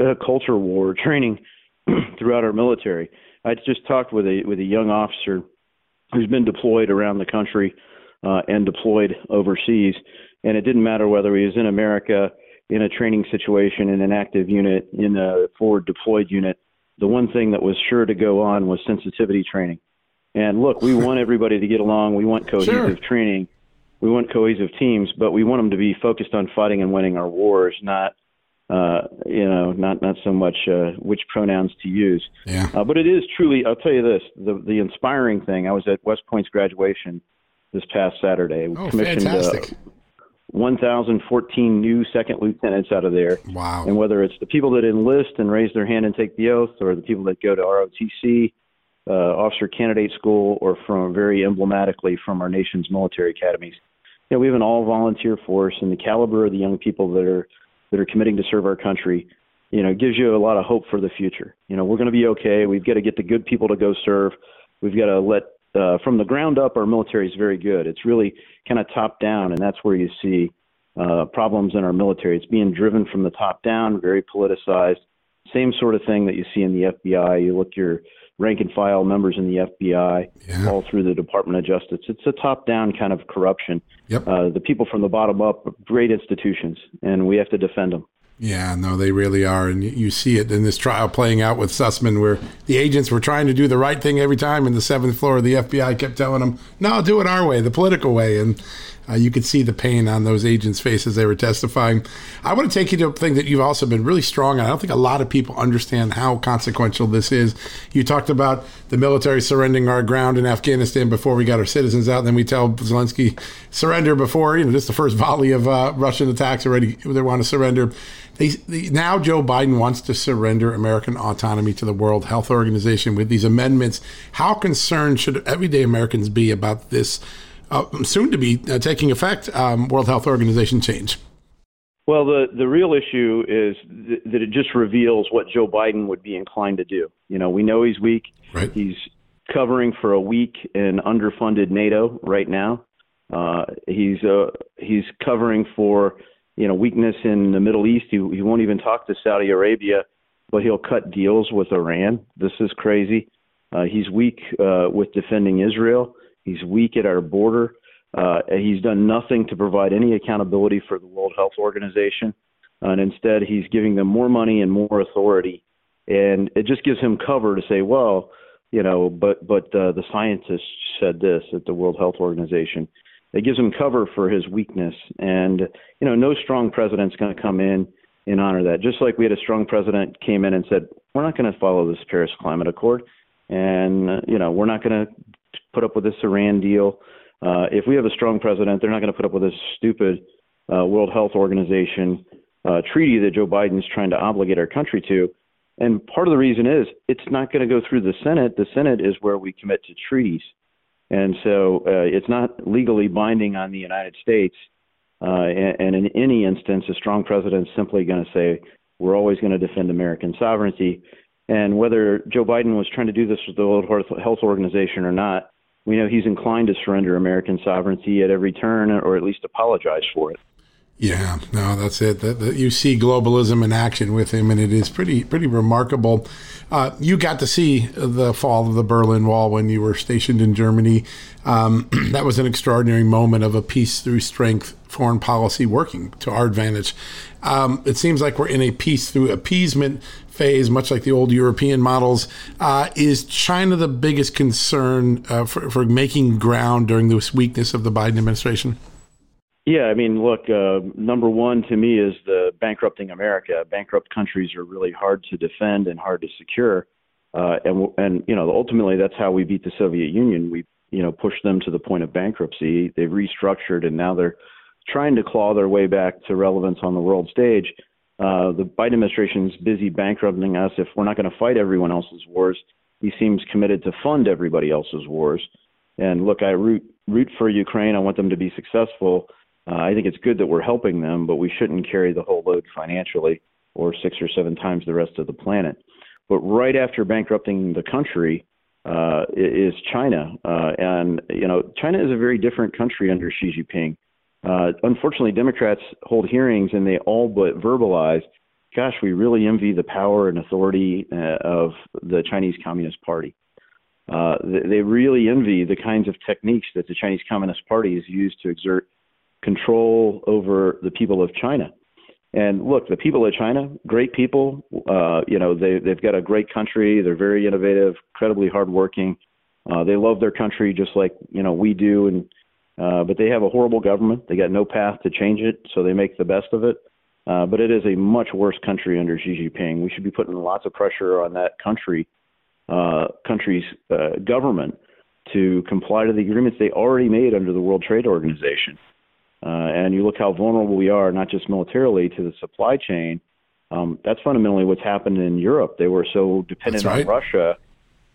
uh, culture war training throughout our military. I just talked with a with a young officer who's been deployed around the country uh, and deployed overseas, and it didn't matter whether he was in America in a training situation in an active unit in a forward deployed unit. The one thing that was sure to go on was sensitivity training. And look, we want everybody to get along. We want cohesive Sure. training. We want cohesive teams, but we want them to be focused on fighting and winning our wars, not uh, you know, not not so much uh, which pronouns to use. Yeah. Uh, but it is truly. I'll tell you this: the the inspiring thing. I was at West Point's graduation this past Saturday. We Oh, commissioned fantastic. Uh, 1,014 new second lieutenants out of there. Wow. And whether it's the people that enlist and raise their hand and take the oath, or the people that go to ROTC, uh, Officer Candidate School, or from very emblematically from our nation's military academies, you know, we have an all-volunteer force, and the caliber of the young people that are that are committing to serve our country, you know, gives you a lot of hope for the future. You know, we're going to be okay. We've got to get the good people to go serve. We've got to let uh, from the ground up. Our military is very good. It's really kind of top down, and that's where you see uh, problems in our military. It's being driven from the top down, very politicized. Same sort of thing that you see in the FBI. You look your rank and file members in the FBI, Yeah. all through the Department of Justice. It's a top down kind of corruption. Yep. Uh, the people from the bottom up, great institutions, and we have to defend them. Yeah, no, they really are. And you- see it in this trial playing out with Sussman, where the agents were trying to do the right thing every time, and the seventh floor of the FBI kept telling them, no, do it our way, the political way. And uh, you could see the pain on those agents' faces they were testifying. I want to take you to a thing that you've also been really strong on. I don't think a lot of people understand how consequential this is. You talked about the military surrendering our ground in Afghanistan before we got our citizens out, and then we tell Zelensky surrender before you know just the first volley of uh, Russian attacks already they want to surrender. They, they, now Joe Biden wants to surrender American autonomy to the World Health Organization with these amendments. How concerned should everyday Americans be about this uh, soon to be uh, taking effect um, World Health Organization change? Well, the the real issue is th- that it just reveals what Joe Biden would be inclined to do. You know, we know he's weak. Right. He's covering for a weak and underfunded NATO right now. Uh, he's uh, he's covering for you know weakness in the Middle East. He, he won't even talk to Saudi Arabia, but he'll cut deals with Iran. This is crazy. Uh, he's weak uh, with defending Israel. He's weak at our border. Uh, he's done nothing to provide any accountability for the World Health Organization, and instead he's giving them more money and more authority, and it just gives him cover to say, well, you know, but but uh, the scientists said this at the World Health Organization. It gives him cover for his weakness, and you know, no strong president's going to come in and honor that. Just like we had a strong president came in and said, we're not going to follow this Paris Climate Accord, and you know, we're not going to put up with this Iran deal. Uh, if we have a strong president, they're not going to put up with this stupid uh, World Health Organization uh, treaty that Joe Biden's trying to obligate our country to. And part of the reason is it's not going to go through the Senate. The Senate is where we commit to treaties. And so uh, it's not legally binding on the United States. Uh, and, and in any instance, a strong president is simply going to say, we're always going to defend American sovereignty. And whether Joe Biden was trying to do this with the World Health Organization or not, we know he's inclined to surrender American sovereignty at every turn or at least apologize for it. Yeah, no, that's it. That, you see globalism in action with him, and it is pretty pretty remarkable. Uh, you got to see the fall of the Berlin Wall when you were stationed in Germany. Um, that was an extraordinary moment of a peace through strength foreign policy working to our advantage. Um, it seems like we're in a peace through appeasement phase, much like the old European models. Uh, is China the biggest concern uh, for, for making ground during this weakness of the Biden administration? Yeah, I mean, look, uh, number one to me is the bankrupting America. Bankrupt countries are really hard to defend and hard to secure, uh, and and you know ultimately that's how we beat the Soviet Union. We you know pushed them to the point of bankruptcy. They've restructured, and now they're trying to claw their way back to relevance on the world stage. Uh, the Biden administration's busy bankrupting us. If we're not going to fight everyone else's wars, he seems committed to fund everybody else's wars. And look, I root root for Ukraine. I want them to be successful. Uh, I think it's good that we're helping them, but we shouldn't carry the whole load financially or six or seven times the rest of the planet. But right after bankrupting the country uh, is China, uh, and you know China is a very different country under Xi Jinping. Uh, unfortunately, Democrats hold hearings and they all but verbalize gosh, we really envy the power and authority uh, of the Chinese Communist Party. Uh, they, they really envy the kinds of techniques that the Chinese Communist Party has used to exert control over the people of China. And look, the people of China, great people. Uh, you know, they they've got a great country. They're very innovative, incredibly hardworking. Uh, they love their country just like you know we do. And uh, but they have a horrible government. They got no path to change it, so they make the best of it. Uh, but it is a much worse country under Xi Jinping. We should be putting lots of pressure on that country, uh, country's uh, government, to comply to the agreements they already made under the World Trade Organization. Uh, and you look how vulnerable we are, not just militarily, to the supply chain. Um, that's fundamentally what's happened in Europe. They were so dependent right. on Russia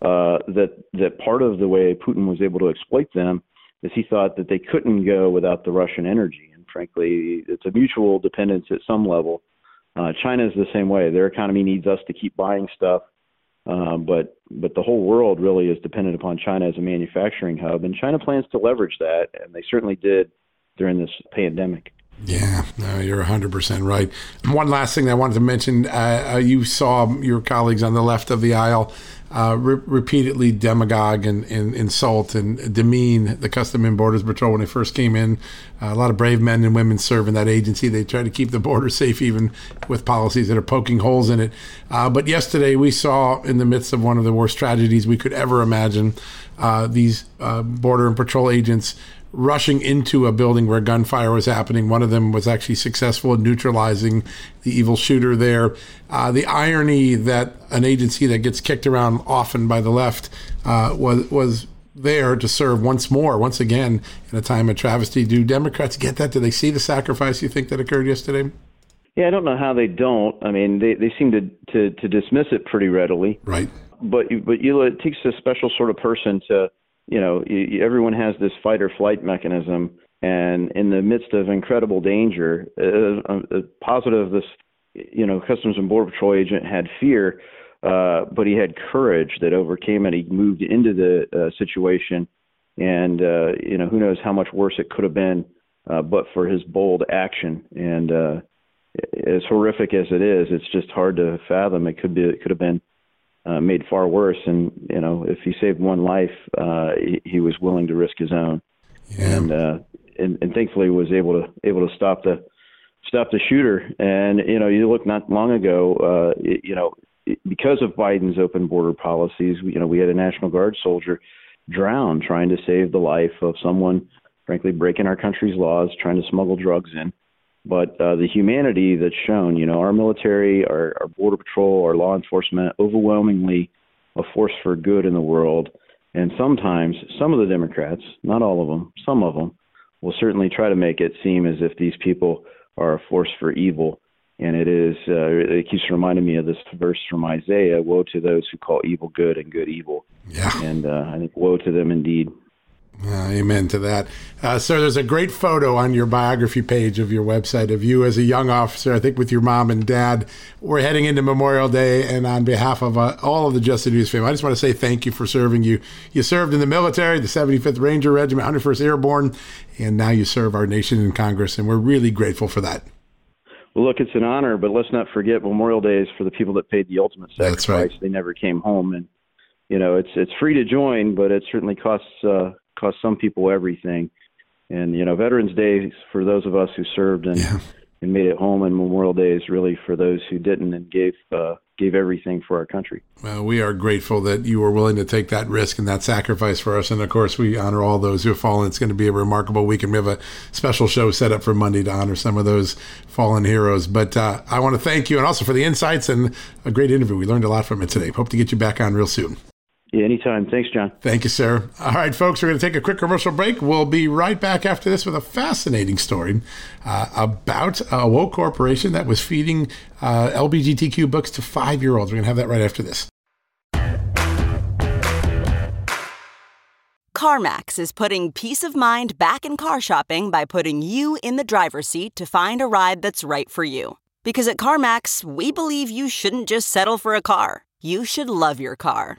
uh, that that part of the way Putin was able to exploit them is he thought that they couldn't go without the Russian energy. And frankly, it's a mutual dependence at some level. Uh, China is the same way. Their economy needs us to keep buying stuff, uh, but but the whole world really is dependent upon China as a manufacturing hub, and China plans to leverage that, and they certainly did during this pandemic. Yeah, no, you're 100% right. One last thing I wanted to mention uh, uh, you saw your colleagues on the left of the aisle uh, re- repeatedly demagogue and, and, insult and demean the Custom and Borders Patrol when they first came in. Uh, a lot of brave men and women serve in that agency. They try to keep the border safe, even with policies that are poking holes in it. Uh, but yesterday, we saw in the midst of one of the worst tragedies we could ever imagine uh, these border and patrol agents rushing into a building where gunfire was happening. One of them was actually successful in neutralizing the evil shooter there. Uh, the irony that an agency that gets kicked around often by the left uh, was was there to serve once more, once again, in a time of travesty. Do Democrats get that? Do they see the sacrifice you think that occurred yesterday? Yeah, I don't know how they don't. I mean, they, they seem to, to, to dismiss it pretty readily. Right. But but you know, it takes a special sort of person to you know, you, everyone has this fight or flight mechanism, and in the midst of incredible danger, uh, uh, positive this, you know, Customs and Border Patrol agent had fear, uh, but he had courage that overcame it. He moved into the uh, situation, and uh, you know, who knows how much worse it could have been, uh, but for his bold action. And uh, as horrific as it is, it's just hard to fathom. It could be, it could have been uh, made far worse. And you know, if he saved one life, uh, he, he was willing to risk his own, yeah. and, uh, and and thankfully was able to able to stop the stop the shooter. And you know, you look not long ago, uh, it, you know, because of Biden's open border policies, you know, we had a National Guard soldier drown trying to save the life of someone, frankly, breaking our country's laws, trying to smuggle drugs in but uh, the humanity that's shown, you know, our military, our, our border patrol, our law enforcement, overwhelmingly a force for good in the world. And sometimes some of the Democrats, not all of them, some of them, will certainly try to make it seem as if these people are a force for evil. And it is, uh, it keeps reminding me of this verse from Isaiah Woe to those who call evil good and good evil. Yeah. And uh, I think woe to them indeed. Uh, amen to that. Uh, sir, there's a great photo on your biography page of your website of you as a young officer, I think with your mom and dad. We're heading into Memorial Day, and on behalf of uh, all of the Just the News family, I just want to say thank you for serving. You you served in the military, the 75th Ranger Regiment, 101st Airborne, and now you serve our nation in Congress, and we're really grateful for that. Well, look, it's an honor, but let's not forget Memorial Day is for the people that paid the ultimate sacrifice. Right. They never came home, and you know it's it's free to join, but it certainly costs uh, cost some people everything. And you know, Veterans Day for those of us who served and yeah. and made it home, and Memorial Day is really for those who didn't and gave uh, gave everything for our country. Well, we are grateful that you were willing to take that risk and that sacrifice for us. And of course, we honor all those who have fallen. It's going to be a remarkable week, and we have a special show set up for Monday to honor some of those fallen heroes. But uh, I want to thank you and also for the insights and a great interview. We learned a lot from it today. Hope to get you back on real soon. Yeah, anytime. Thanks, John. Thank you, sir. All right, folks, we're going to take a quick commercial break. We'll be right back after this with a fascinating story uh, about a woke corporation that was feeding uh, LGBTQ books to five year olds. We're going to have that right after this. CarMax is putting peace of mind back in car shopping by putting you in the driver's seat to find a ride that's right for you. Because at CarMax, we believe you shouldn't just settle for a car, you should love your car.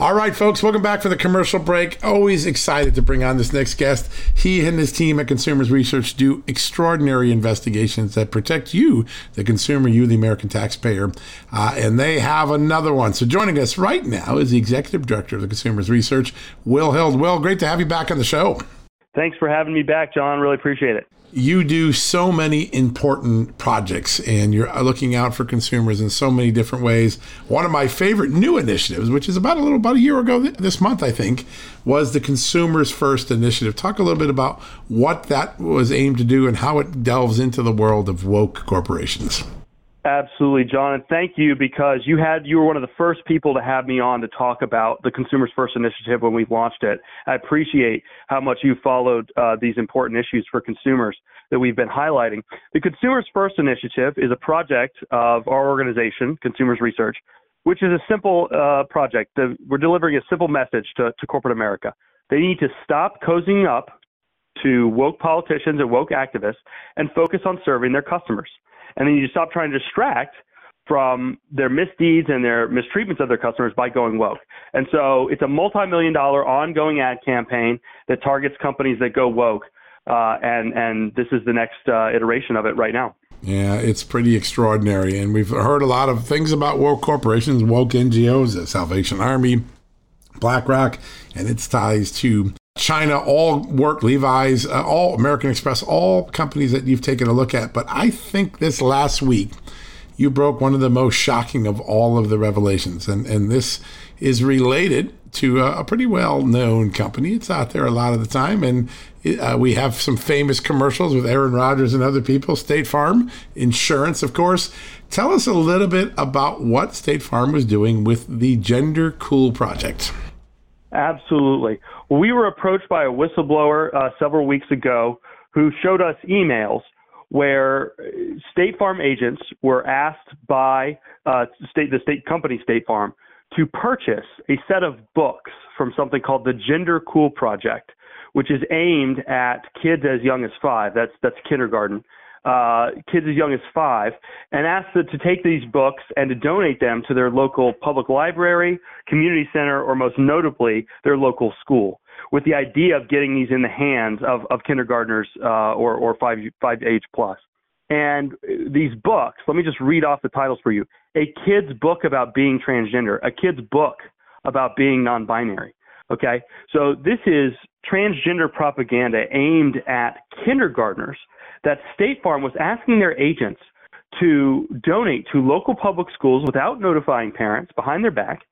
All right, folks, welcome back for the commercial break. Always excited to bring on this next guest. He and his team at Consumers Research do extraordinary investigations that protect you, the consumer, you, the American taxpayer. Uh, and they have another one. So joining us right now is the Executive Director of the Consumers Research, Will Hild. Will, great to have you back on the show. Thanks for having me back, John. Really appreciate it you do so many important projects and you're looking out for consumers in so many different ways. One of my favorite new initiatives, which is about a little about a year ago this month, I think, was the Consumers First initiative. Talk a little bit about what that was aimed to do and how it delves into the world of woke corporations. Absolutely, John, and thank you because you had you were one of the first people to have me on to talk about the Consumers First initiative when we launched it. I appreciate how much you followed uh, these important issues for consumers that we've been highlighting. The Consumers First initiative is a project of our organization, Consumers Research, which is a simple uh, project. we're delivering a simple message to, to corporate America. They need to stop cozying up to woke politicians and woke activists and focus on serving their customers and then you stop trying to distract from their misdeeds and their mistreatments of their customers by going woke. And so it's a multi-million dollar ongoing ad campaign that targets companies that go woke. Uh, and and this is the next uh, iteration of it right now. Yeah, it's pretty extraordinary, and we've heard a lot of things about woke corporations, woke NGOs, the Salvation Army, BlackRock, and its ties to China, all work, Levi's, uh, all American Express, all companies that you've taken a look at. But I think this last week, you broke one of the most shocking of all of the revelations. And, and this is related to a, a pretty well known company. It's out there a lot of the time. And it, uh, we have some famous commercials with Aaron Rodgers and other people, State Farm, insurance, of course. Tell us a little bit about what State Farm was doing with the GenderCool Project. Absolutely. We were approached by a whistleblower uh, several weeks ago who showed us emails where State Farm agents were asked by uh, state, the state company State Farm to purchase a set of books from something called the GenderCool Project, which is aimed at kids as young as five. That's that's kindergarten uh, kids as young as five, and asked them to take these books and to donate them to their local public library, community center, or most notably, their local school, with the idea of getting these in the hands of, of kindergartners uh, or, or five, five age plus. And these books, let me just read off the titles for you. A kid's book about being transgender, a kid's book about being non binary. Okay, so this is transgender propaganda aimed at kindergartners that State Farm was asking their agents to donate to local public schools without notifying parents behind their back,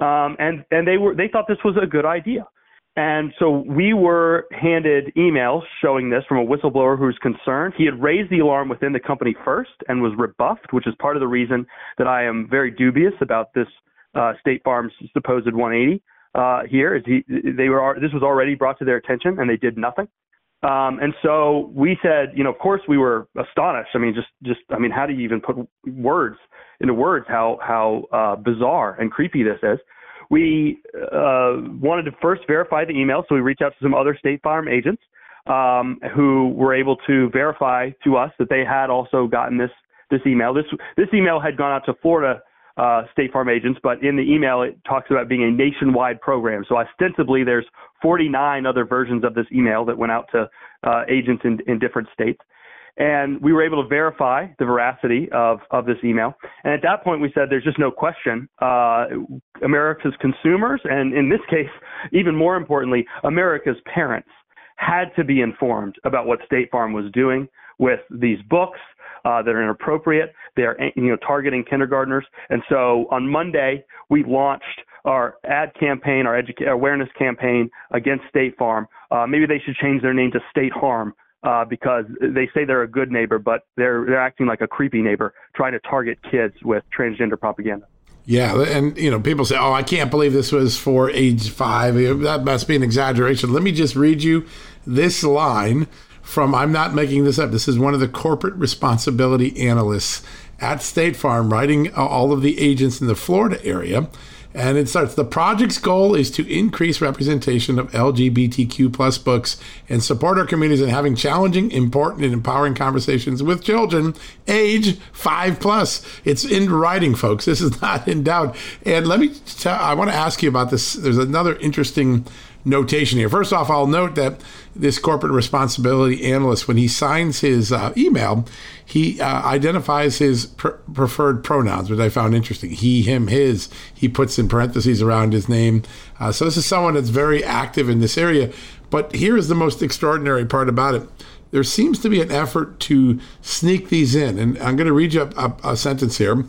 um, and and they were they thought this was a good idea. And so we were handed emails showing this from a whistleblower who's concerned. He had raised the alarm within the company first and was rebuffed, which is part of the reason that I am very dubious about this uh, State Farm's supposed 180 uh, here. Is he, they were this was already brought to their attention and they did nothing. Um, and so we said, you know, of course we were astonished. I mean, just, just, I mean, how do you even put words into words how, how uh, bizarre and creepy this is? We uh, wanted to first verify the email, so we reached out to some other State Farm agents um, who were able to verify to us that they had also gotten this this email. This this email had gone out to Florida uh, State Farm agents, but in the email it talks about being a nationwide program. So ostensibly, there's 49 other versions of this email that went out to uh, agents in, in different states. And we were able to verify the veracity of, of this email. And at that point, we said there's just no question uh, America's consumers, and in this case, even more importantly, America's parents, had to be informed about what State Farm was doing with these books uh, that are inappropriate. They're you know targeting kindergartners, and so on Monday we launched our ad campaign, our educa- awareness campaign against State Farm uh, maybe they should change their name to State Harm uh, because they say they're a good neighbor, but they're they're acting like a creepy neighbor, trying to target kids with transgender propaganda. Yeah, and you know, people say, "Oh, I can't believe this was for age five. That must be an exaggeration." Let me just read you this line from I'm not making this up. This is one of the corporate responsibility analysts at State Farm writing uh, all of the agents in the Florida area. And it starts the project's goal is to increase representation of LGBTQ plus books and support our communities in having challenging, important, and empowering conversations with children age five plus. It's in writing, folks. This is not in doubt. And let me tell I want to ask you about this. There's another interesting notation here. First off, I'll note that this corporate responsibility analyst, when he signs his uh, email, he uh, identifies his pr- preferred pronouns, which I found interesting. He, him, his. He puts in parentheses around his name. Uh, so this is someone that's very active in this area. But here is the most extraordinary part about it. There seems to be an effort to sneak these in. And I'm going to read you a, a, a sentence here.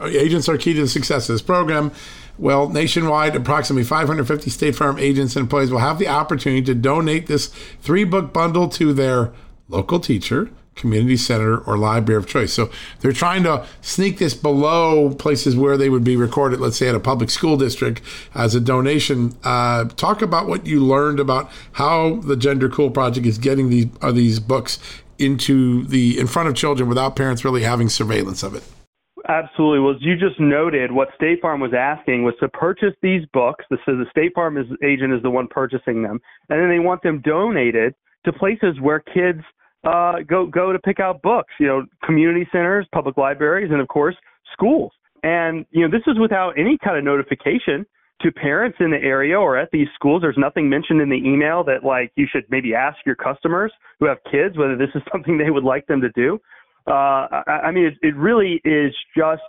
Agents are key to the success of this program. Well, nationwide, approximately 550 State Farm agents and employees will have the opportunity to donate this three book bundle to their local teacher, community center, or library of choice. So they're trying to sneak this below places where they would be recorded, let's say at a public school district, as a donation. Uh, talk about what you learned about how the GenderCool Project is getting these, uh, these books into the in front of children without parents really having surveillance of it. Absolutely. Well, as you just noted, what State Farm was asking was to purchase these books. So the State Farm is, agent is the one purchasing them, and then they want them donated to places where kids uh, go go to pick out books. You know, community centers, public libraries, and of course schools. And you know, this is without any kind of notification to parents in the area or at these schools. There's nothing mentioned in the email that like you should maybe ask your customers who have kids whether this is something they would like them to do. Uh, I, I mean, it, it really is just,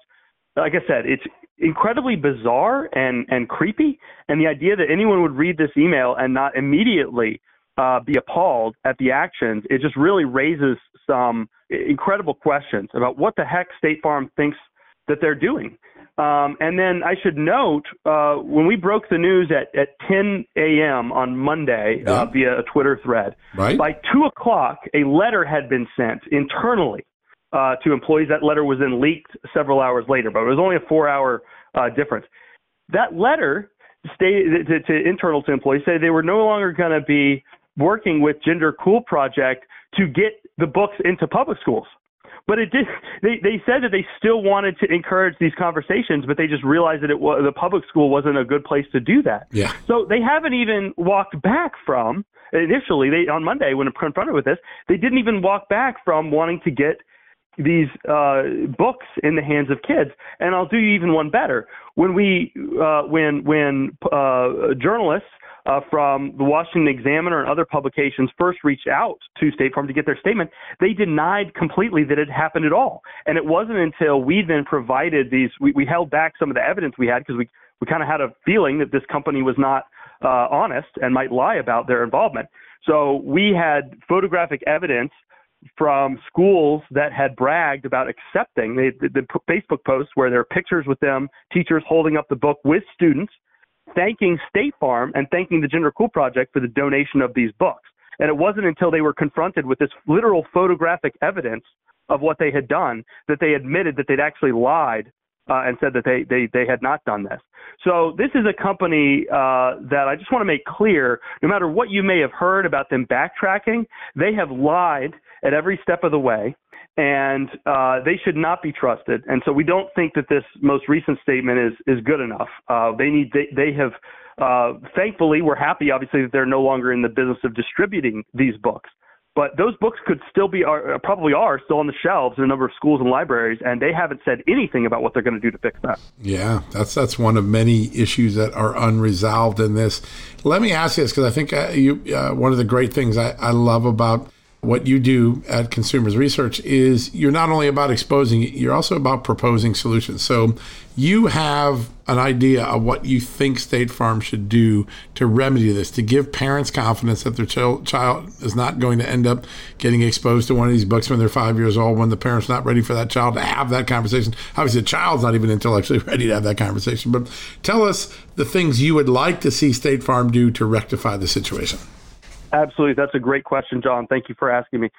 like I said, it's incredibly bizarre and, and creepy. And the idea that anyone would read this email and not immediately uh, be appalled at the actions, it just really raises some incredible questions about what the heck State Farm thinks that they're doing. Um, and then I should note uh, when we broke the news at, at 10 a.m. on Monday uh, yeah. uh, via a Twitter thread, right. by 2 o'clock, a letter had been sent internally uh, to employees. That letter was then leaked several hours later, but it was only a four-hour uh, difference. That letter stated to, to internal to employees say they were no longer going to be working with GenderCool Project to get the books into public schools. But it did. They they said that they still wanted to encourage these conversations, but they just realized that it was the public school wasn't a good place to do that. Yeah. So they haven't even walked back from initially. They on Monday when confronted with this, they didn't even walk back from wanting to get these uh, books in the hands of kids. And I'll do you even one better. When we, uh, when when uh, journalists uh, from the Washington Examiner and other publications first reached out to State Farm to get their statement, they denied completely that it happened at all. And it wasn't until we then provided these, we, we held back some of the evidence we had because we we kind of had a feeling that this company was not uh, honest and might lie about their involvement. So we had photographic evidence from schools that had bragged about accepting the, the, the Facebook posts where there are pictures with them, teachers holding up the book with students, thanking State Farm and thanking the GenderCool Project for the donation of these books. And it wasn't until they were confronted with this literal photographic evidence of what they had done that they admitted that they'd actually lied uh, and said that they, they, they had not done this. So this is a company uh, that I just want to make clear, no matter what you may have heard about them backtracking, they have lied at every step of the way, and uh, they should not be trusted. And so we don't think that this most recent statement is is good enough. Uh, they need they, they have. Uh, thankfully, we're happy, obviously, that they're no longer in the business of distributing these books. But those books could still be, are, probably are, still on the shelves in a number of schools and libraries, and they haven't said anything about what they're going to do to fix that. Yeah, that's that's one of many issues that are unresolved in this. Let me ask you this because I think uh, you uh, one of the great things I, I love about what you do at Consumers Research is you're not only about exposing it, you're also about proposing solutions. So you have an idea of what you think State Farm should do to remedy this, to give parents confidence that their child, child is not going to end up getting exposed to one of these books when they're five years old, when the parent's not ready for that child to have that conversation. Obviously, the child's not even intellectually ready to have that conversation. But tell us the things you would like to see State Farm do to rectify the situation. Absolutely. That's a great question, John. Thank you for asking me.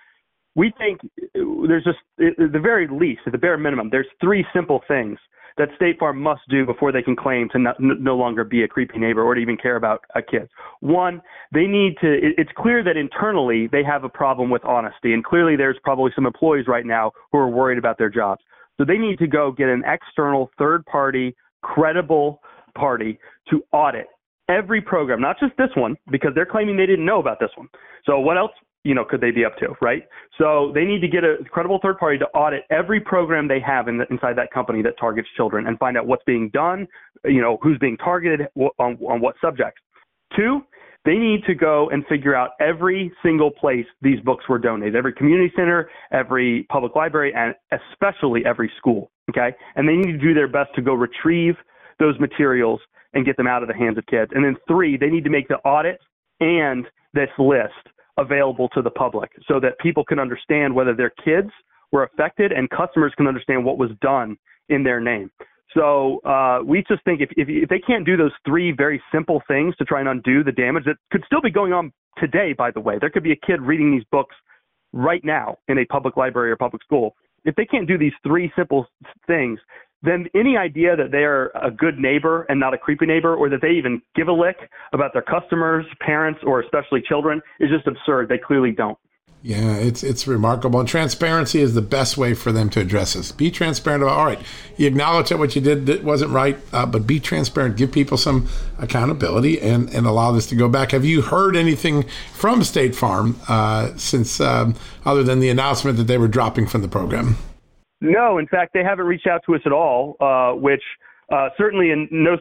We think uh, there's just, at the very least, at the bare minimum, there's three simple things that State Farm must do before they can claim to no longer be a creepy neighbor or to even care about a kid. One, they need to, it's clear that internally they have a problem with honesty, and clearly there's probably some employees right now who are worried about their jobs. So they need to go get an external, third party, credible party to audit every program, not just this one, because they're claiming they didn't know about this one. So what else, you know, could they be up to, right? So they need to get a credible third party to audit every program they have in the, inside that company that targets children and find out what's being done, you know, who's being targeted on, on what subjects. Two, they need to go and figure out every single place these books were donated, every community center, every public library, and especially every school. Okay. And they need to do their best to go retrieve those materials and get them out of the hands of kids. And then three, they need to make the audit and this list available to the public so that people can understand whether their kids were affected and customers can understand what was done in their name. So uh, we just think if, if, if they can't do those three very simple things to try and undo the damage that could still be going on today, by the way, there could be a kid reading these books right now in a public library or public school. If they can't do these three simple things, then any idea that they are a good neighbor and not a creepy neighbor, or that they even give a lick about their customers, parents, or especially children, is just absurd. They clearly don't. Yeah, it's it's remarkable. And transparency is the best way for them to address this. Be transparent about. All right, you acknowledge that what you did that wasn't right, uh, but be transparent. Give people some accountability and and allow this to go back. Have you heard anything from State Farm uh, since um, other than the announcement that they were dropping from the program? No, in fact, they haven't reached out to us at all, uh, which uh, certainly in no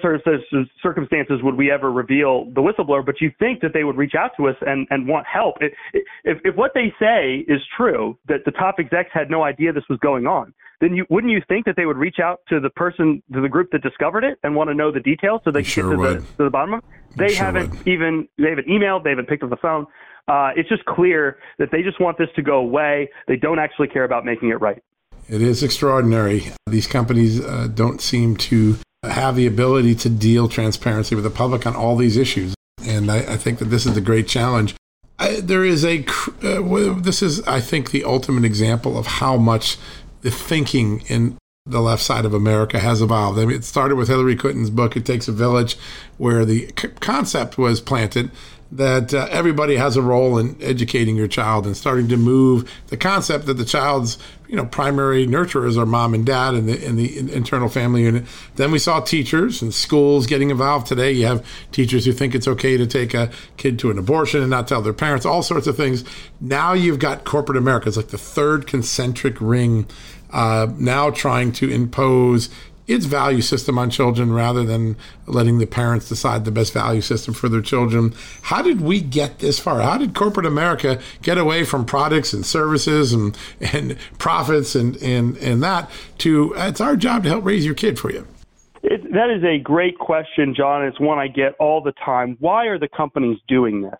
circumstances would we ever reveal the whistleblower, but you think that they would reach out to us and, and want help. If, if what they say is true, that the top execs had no idea this was going on, then you wouldn't you think that they would reach out to the person, to the group that discovered it and want to know the details so they can sure get to the, to the, bottom of it? They sure haven't would. even, they haven't emailed, they haven't picked up the phone. Uh, it's just clear that they just want this to go away. They don't actually care about making it right. It is extraordinary. These companies uh, don't seem to have the ability to deal transparency with the public on all these issues. And I, I think that this is a great challenge. I, there is a, uh, this is, I think, the ultimate example of how much the thinking in the left side of America has evolved. I mean, it started with Hillary Clinton's book, It Takes a Village, where the c- concept was planted that uh, everybody has a role in educating your child and starting to move the concept that the child's you know primary nurturers are mom and dad and the, in the internal family unit. Then we saw teachers and schools getting involved. Today you have teachers who think it's okay to take a kid to an abortion and not tell their parents all sorts of things. Now you've got corporate america. It's like the third concentric ring uh, now trying to impose its value system on children rather than letting the parents decide the best value system for their children. How did we get this far? How did corporate America get away from products and services and, and profits and, and, and that to it's our job to help raise your kid for you? It, that is a great question, John. It's one I get all the time. Why are the companies doing this?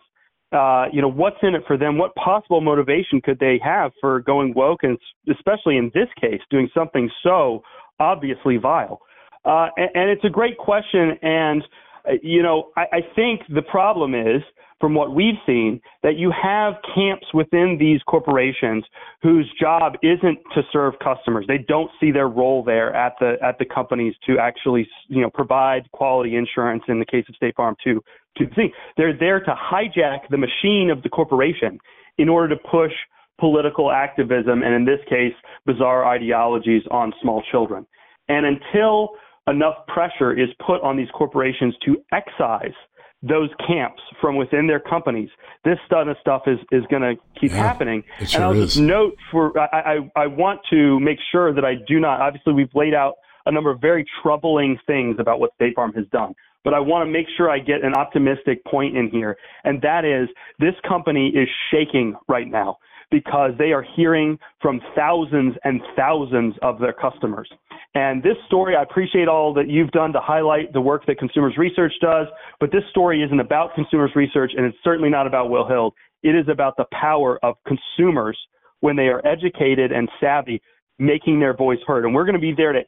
Uh, you know, what's in it for them? What possible motivation could they have for going woke, and especially in this case, doing something so obviously vile? Uh, and, and, it's a great question. And, uh, you know, I, I think the problem is, from what we've seen, that you have camps within these corporations whose job isn't to serve customers. They don't see their role there at the at the companies to actually, you know, provide quality insurance. In the case of State Farm, to to see they're there to hijack the machine of the corporation in order to push political activism and, in this case, bizarre ideologies on small children. And until enough pressure is put on these corporations to excise those camps from within their companies, this kind of stuff is, is going to keep yeah, happening. Sure and I'll is. just note for I, I, I want to make sure that I do not. Obviously, we've laid out a number of very troubling things about what State Farm has done. But I want to make sure I get an optimistic point in here, and that is this company is shaking right now because they are hearing from thousands and thousands of their customers. And this story, I appreciate all that you've done to highlight the work that Consumers Research does, but this story isn't about Consumers Research, and it's certainly not about Will Hild. It is about the power of consumers when they are educated and savvy making their voice heard. And we're going to be there to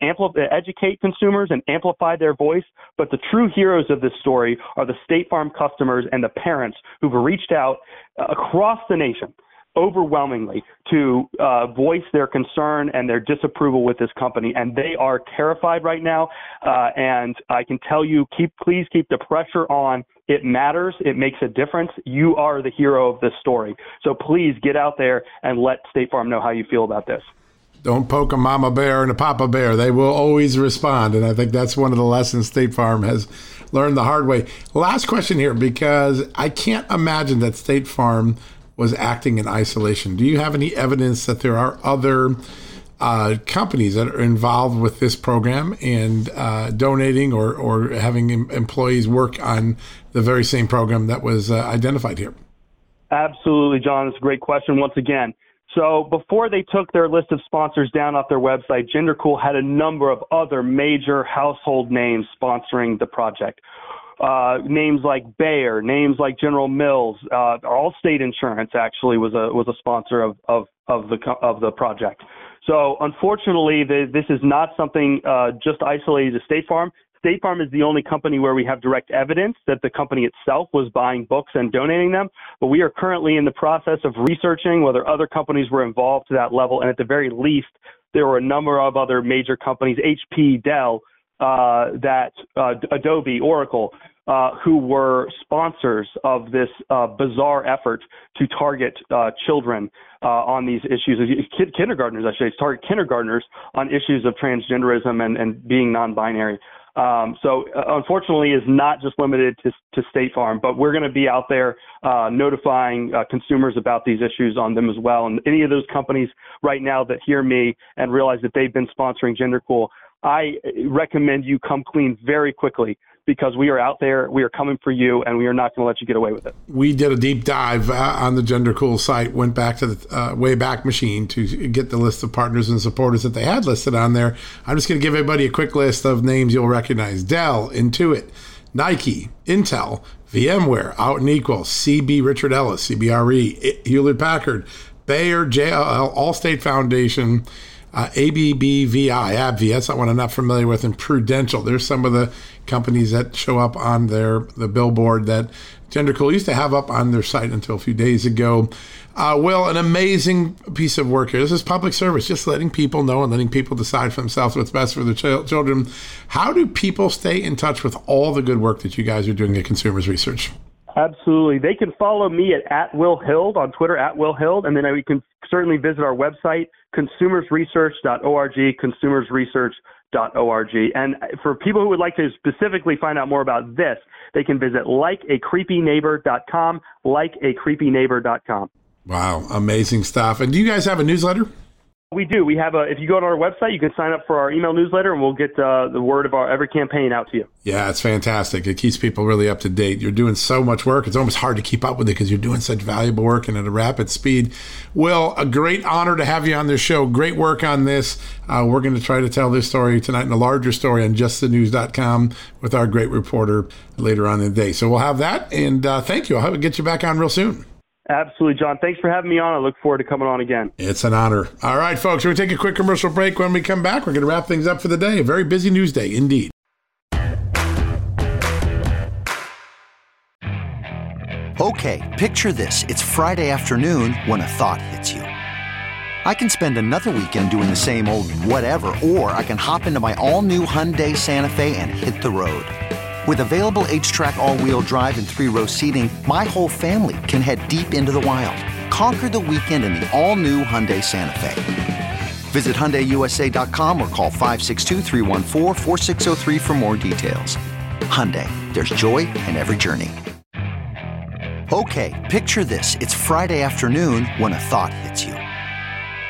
educate consumers and amplify their voice. But the true heroes of this story are the State Farm customers and the parents who've reached out uh, across the nation overwhelmingly to uh, voice their concern and their disapproval with this company, and they are terrified right now. Uh, and I can tell you, keep please keep the pressure on. It matters. It makes a difference. You are the hero of this story. So please get out there and let State Farm know how you feel about this. Don't poke a mama bear and a papa bear. They will always respond. And I think that's one of the lessons State Farm has learned the hard way. Last question here, because I can't imagine that State Farm was acting in isolation. Do you have any evidence that there are other uh, companies that are involved with this program and uh, donating or, or having em- employees work on the very same program that was uh, identified here? Absolutely, John. It's a great question once again. So before they took their list of sponsors down off their website, GenderCool had a number of other major household names sponsoring the project. Uh, names like Bayer, names like General Mills, uh, Allstate Insurance actually was a was a sponsor of of of the of the project. So unfortunately, the, this is not something uh, just isolated to State Farm. State Farm is the only company where we have direct evidence that the company itself was buying books and donating them. But we are currently in the process of researching whether other companies were involved to that level. And at the very least, there were a number of other major companies, HP, Dell, uh, that uh, Adobe, Oracle, uh, who were sponsors of this uh, bizarre effort to target uh, children uh, on these issues, kid, kindergartners, I should say, target kindergartners on issues of transgenderism and, and being non-binary. Um, so uh, unfortunately, is not just limited to, to State Farm, but we're going to be out there notifying consumers about these issues on them as well. And any of those companies right now that hear me and realize that they've been sponsoring GenderCool, I recommend you come clean very quickly because we are out there, we are coming for you, and we are not going to let you get away with it. We did a deep dive uh, on the GenderCool site, went back to the uh, Wayback Machine to get the list of partners and supporters that they had listed on there. I'm just going to give everybody a quick list of names you'll recognize Dell, Intuit, Nike, Intel, VMware, Out and Equal, CB Richard Ellis, CBRE, Hewlett Packard, Bayer, JLL, Allstate Foundation, uh, ABBVI, AbbVie, that's not one I'm not familiar with, and Prudential. There's some of the companies that show up on their the billboard that GenderCool used to have up on their site until a few days ago. Uh, well, an amazing piece of work here. This is public service, just letting people know and letting people decide for themselves what's best for their ch- children. How do people stay in touch with all the good work that you guys are doing at Consumers Research? Absolutely. They can follow me at, at Will Hild on Twitter, at Will Hild, and then we can certainly visit our website, consumersresearch.org, consumersresearch.org. And for people who would like to specifically find out more about this, they can visit likeacreepyneighbor.com, likeacreepyneighbor.com. Wow, amazing stuff. And do you guys have a newsletter? We do. We have a. If you go to our website, you can sign up for our email newsletter, and we'll get uh, the word of our every campaign out to you. Yeah, it's fantastic. It keeps people really up to date. You're doing so much work; it's almost hard to keep up with it because you're doing such valuable work and at a rapid speed. Will, a great honor to have you on this show. Great work on this. Uh, we're going to try to tell this story tonight in a larger story on JustTheNews.com with our great reporter later on in the day. So we'll have that, and uh, thank you. I'll have get you back on real soon. Absolutely, John. Thanks for having me on. I look forward to coming on again. It's an honor. All right, folks, we're going to take a quick commercial break. When we come back, we're going to wrap things up for the day. A very busy news day indeed. Okay, picture this. It's Friday afternoon when a thought hits you. I can spend another weekend doing the same old whatever, or I can hop into my all new Hyundai Santa Fe and hit the road. With available HTRAC all-wheel drive and three-row seating, my whole family can head deep into the wild. Conquer the weekend in the all-new Hyundai Santa Fe. Visit HyundaiUSA.com or call 562 for more details. Hyundai, there's joy in every journey. Okay, picture this. It's Friday afternoon when a thought hits you.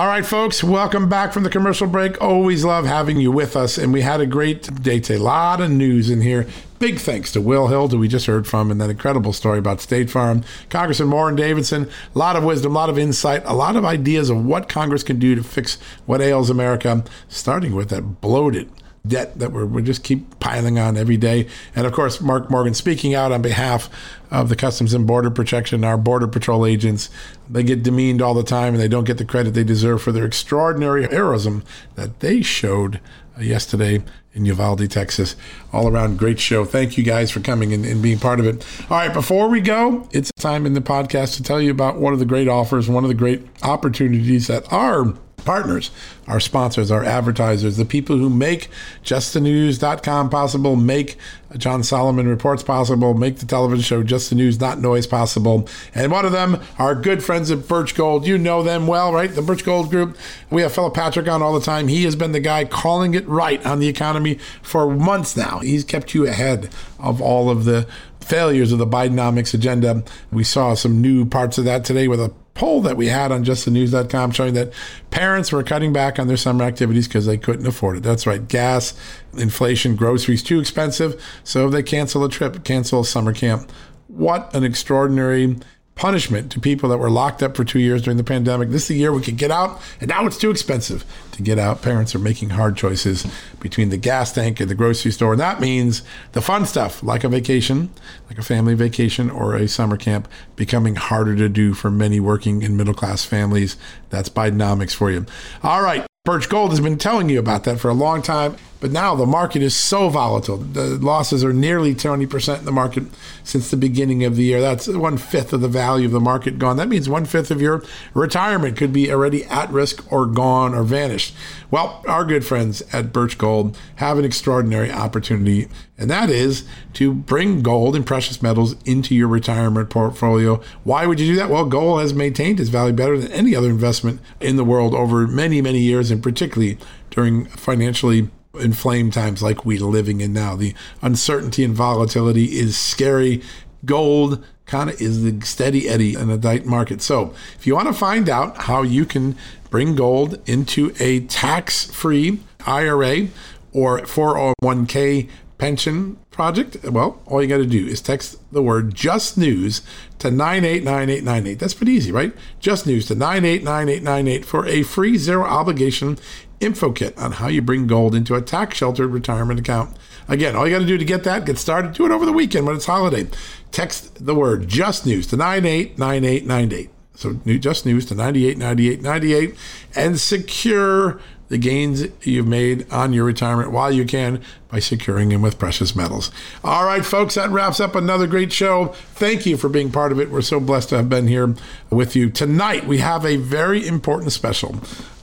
All right, folks, welcome back from the commercial break. Always love having you with us. And we had a great day today. A lot of news in here. Big thanks to Will Hild, who we just heard from, and that incredible story about State Farm. Congressman Warren Davidson, a lot of wisdom, a lot of insight, a lot of ideas of what Congress can do to fix what ails America, starting with that bloated debt that we're, we just keep piling on every day. And of course, Mark Morgan speaking out on behalf of the Customs and Border Protection, our Border Patrol agents. They get demeaned all the time and they don't get the credit they deserve for their extraordinary heroism that they showed uh, yesterday in Uvalde, Texas. All around great show. Thank you guys for coming and, and, being part of it. All right, before we go, it's time in the podcast to tell you about one of the great offers, one of the great opportunities that are partners, our sponsors, our advertisers, the people who make justthenews.com possible, make John Solomon Reports possible, make the television show Just the News, Not Noise possible. And one of them, our good friends at Birch Gold. You know them well, right? The Birch Gold Group. We have Philip Patrick on all the time. He has been the guy calling it right on the economy for months now. He's kept you ahead of all of the failures of the Bidenomics agenda. We saw some new parts of that today with a poll that we had on justthenews.com showing that parents were cutting back on their summer activities because they couldn't afford it. That's right. Gas, inflation, groceries too expensive. So they cancel a trip, cancel a summer camp. What an extraordinary punishment to people that were locked up for two years during the pandemic. This is the year we could get out, and now it's too expensive to get out. Parents are making hard choices between the gas tank and the grocery store. And that means the fun stuff, like a vacation, like a family vacation or a summer camp, becoming harder to do for many working and middle class families. That's Bidenomics for you. All right. Birch Gold has been telling you about that for a long time. But now the market is so volatile. The losses are nearly 20% in the market since the beginning of the year. That's one fifth of the value of the market gone. That means one fifth of your retirement could be already at risk or gone or vanished. Well, our good friends at Birch Gold have an extraordinary opportunity, and that is to bring gold and precious metals into your retirement portfolio. Why would you do that? Well, gold has maintained its value better than any other investment in the world over many, many years, and particularly during financially inflamed times like we're living in now. The uncertainty and volatility is scary. Gold kind of is the steady eddy in a tight market. So, if you want to find out how you can bring gold into a tax free IRA or 401k pension project, well, all you got to do is text the word just news to 989898. That's pretty easy, right? Just news to 989898 for a free zero obligation info kit on how you bring gold into a tax sheltered retirement account. Again, all you got to do to get that, get started, do it over the weekend when it's holiday. Text the word just news to 989898. So just news to 989898 and secure the gains you've made on your retirement while you can by securing them with precious metals. All right, folks, that wraps up another great show. Thank you for being part of it. We're so blessed to have been here with you. Tonight, we have a very important special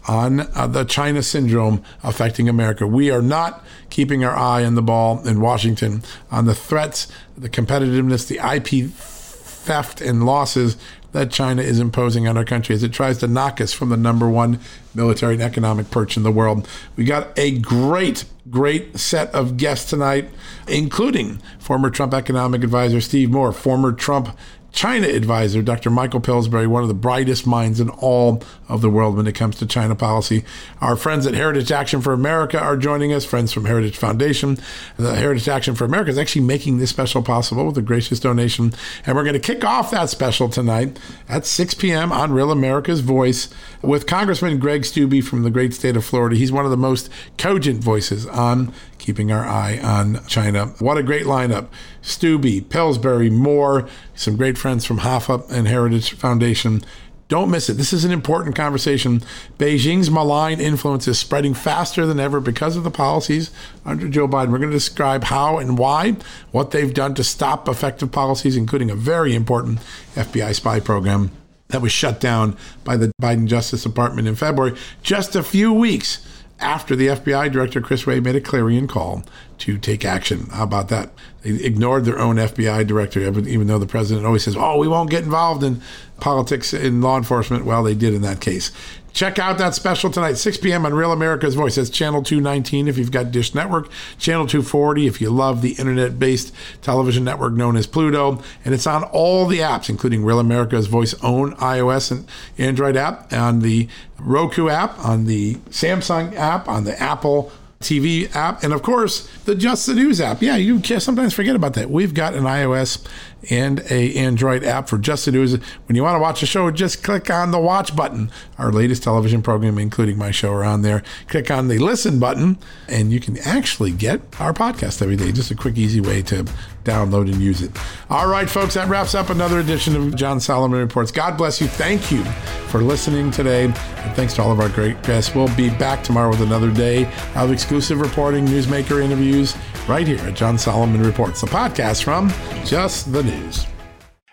on uh, the China syndrome affecting America. We are not keeping our eye on the ball in Washington on the threats, the competitiveness, the IP theft and losses that China is imposing on our country as it tries to knock us from the number one military and economic perch in the world. We got a great, great set of guests tonight, including former Trump economic advisor Steve Moore, former Trump China advisor, Dr. Michael Pillsbury, one of the brightest minds in all of the world when it comes to China policy. Our friends at Heritage Action for America are joining us, friends from Heritage Foundation. The Heritage Action for America is actually making this special possible with a gracious donation. And we're going to kick off that special tonight at 6 p.m. on Real America's Voice with Congressman Greg Steube from the great state of Florida. He's one of the most cogent voices on keeping our eye on China. What a great lineup. Steube, Pillsbury, Moore, some great friends from HAFA and Heritage Foundation. Don't miss it. This is an important conversation. Beijing's malign influence is spreading faster than ever because of the policies under Joe Biden. We're going to describe how and why, what they've done to stop effective policies, including a very important FBI spy program that was shut down by the Biden Justice Department in February, just a few weeks after the FBI director Chris Wray made a clarion call to take action. How about that? They ignored their own FBI director, even though the president always says, "Oh, we won't get involved in politics in law enforcement." Well, they did in that case. Check out that special tonight, 6 p.m. on Real America's Voice. That's channel 219 if you've got Dish Network, channel 240 if you love the internet based television network known as Pluto. And it's on all the apps, including Real America's Voice own iOS and Android app, on the Roku app, on the Samsung app, on the Apple TV app, and of course the Just the News app. Yeah, you sometimes forget about that. We've got an iOS and a Android app for Just the News. When you want to watch a show, just click on the watch button. Our latest television program, including my show, are on there. Click on the listen button, and you can actually get our podcast every day. Just a quick, easy way to download and use it. All right, folks, that wraps up another edition of John Solomon Reports. God bless you. Thank you for listening today. And thanks to all of our great guests. We'll be back tomorrow with another day of exclusive reporting, newsmaker interviews right here at John Solomon Reports, the podcast from Just the News.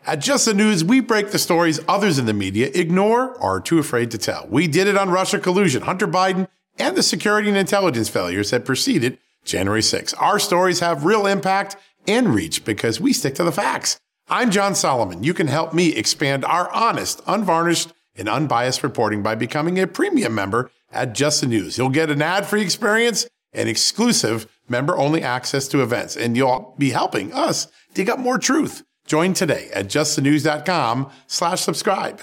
At Just the News, we break the stories others in the media ignore or are too afraid to tell. We did it on Russia collusion, Hunter Biden, and the security and intelligence failures that preceded January 6. Our stories have real impact and reach because we stick to the facts. I'm John Solomon. You can help me expand our honest, unvarnished, and unbiased reporting by becoming a premium member at Just the News. You'll get an ad-free experience and exclusive member-only access to events, and you'll be helping us dig up more truth. Join today at justthenews.com slash subscribe.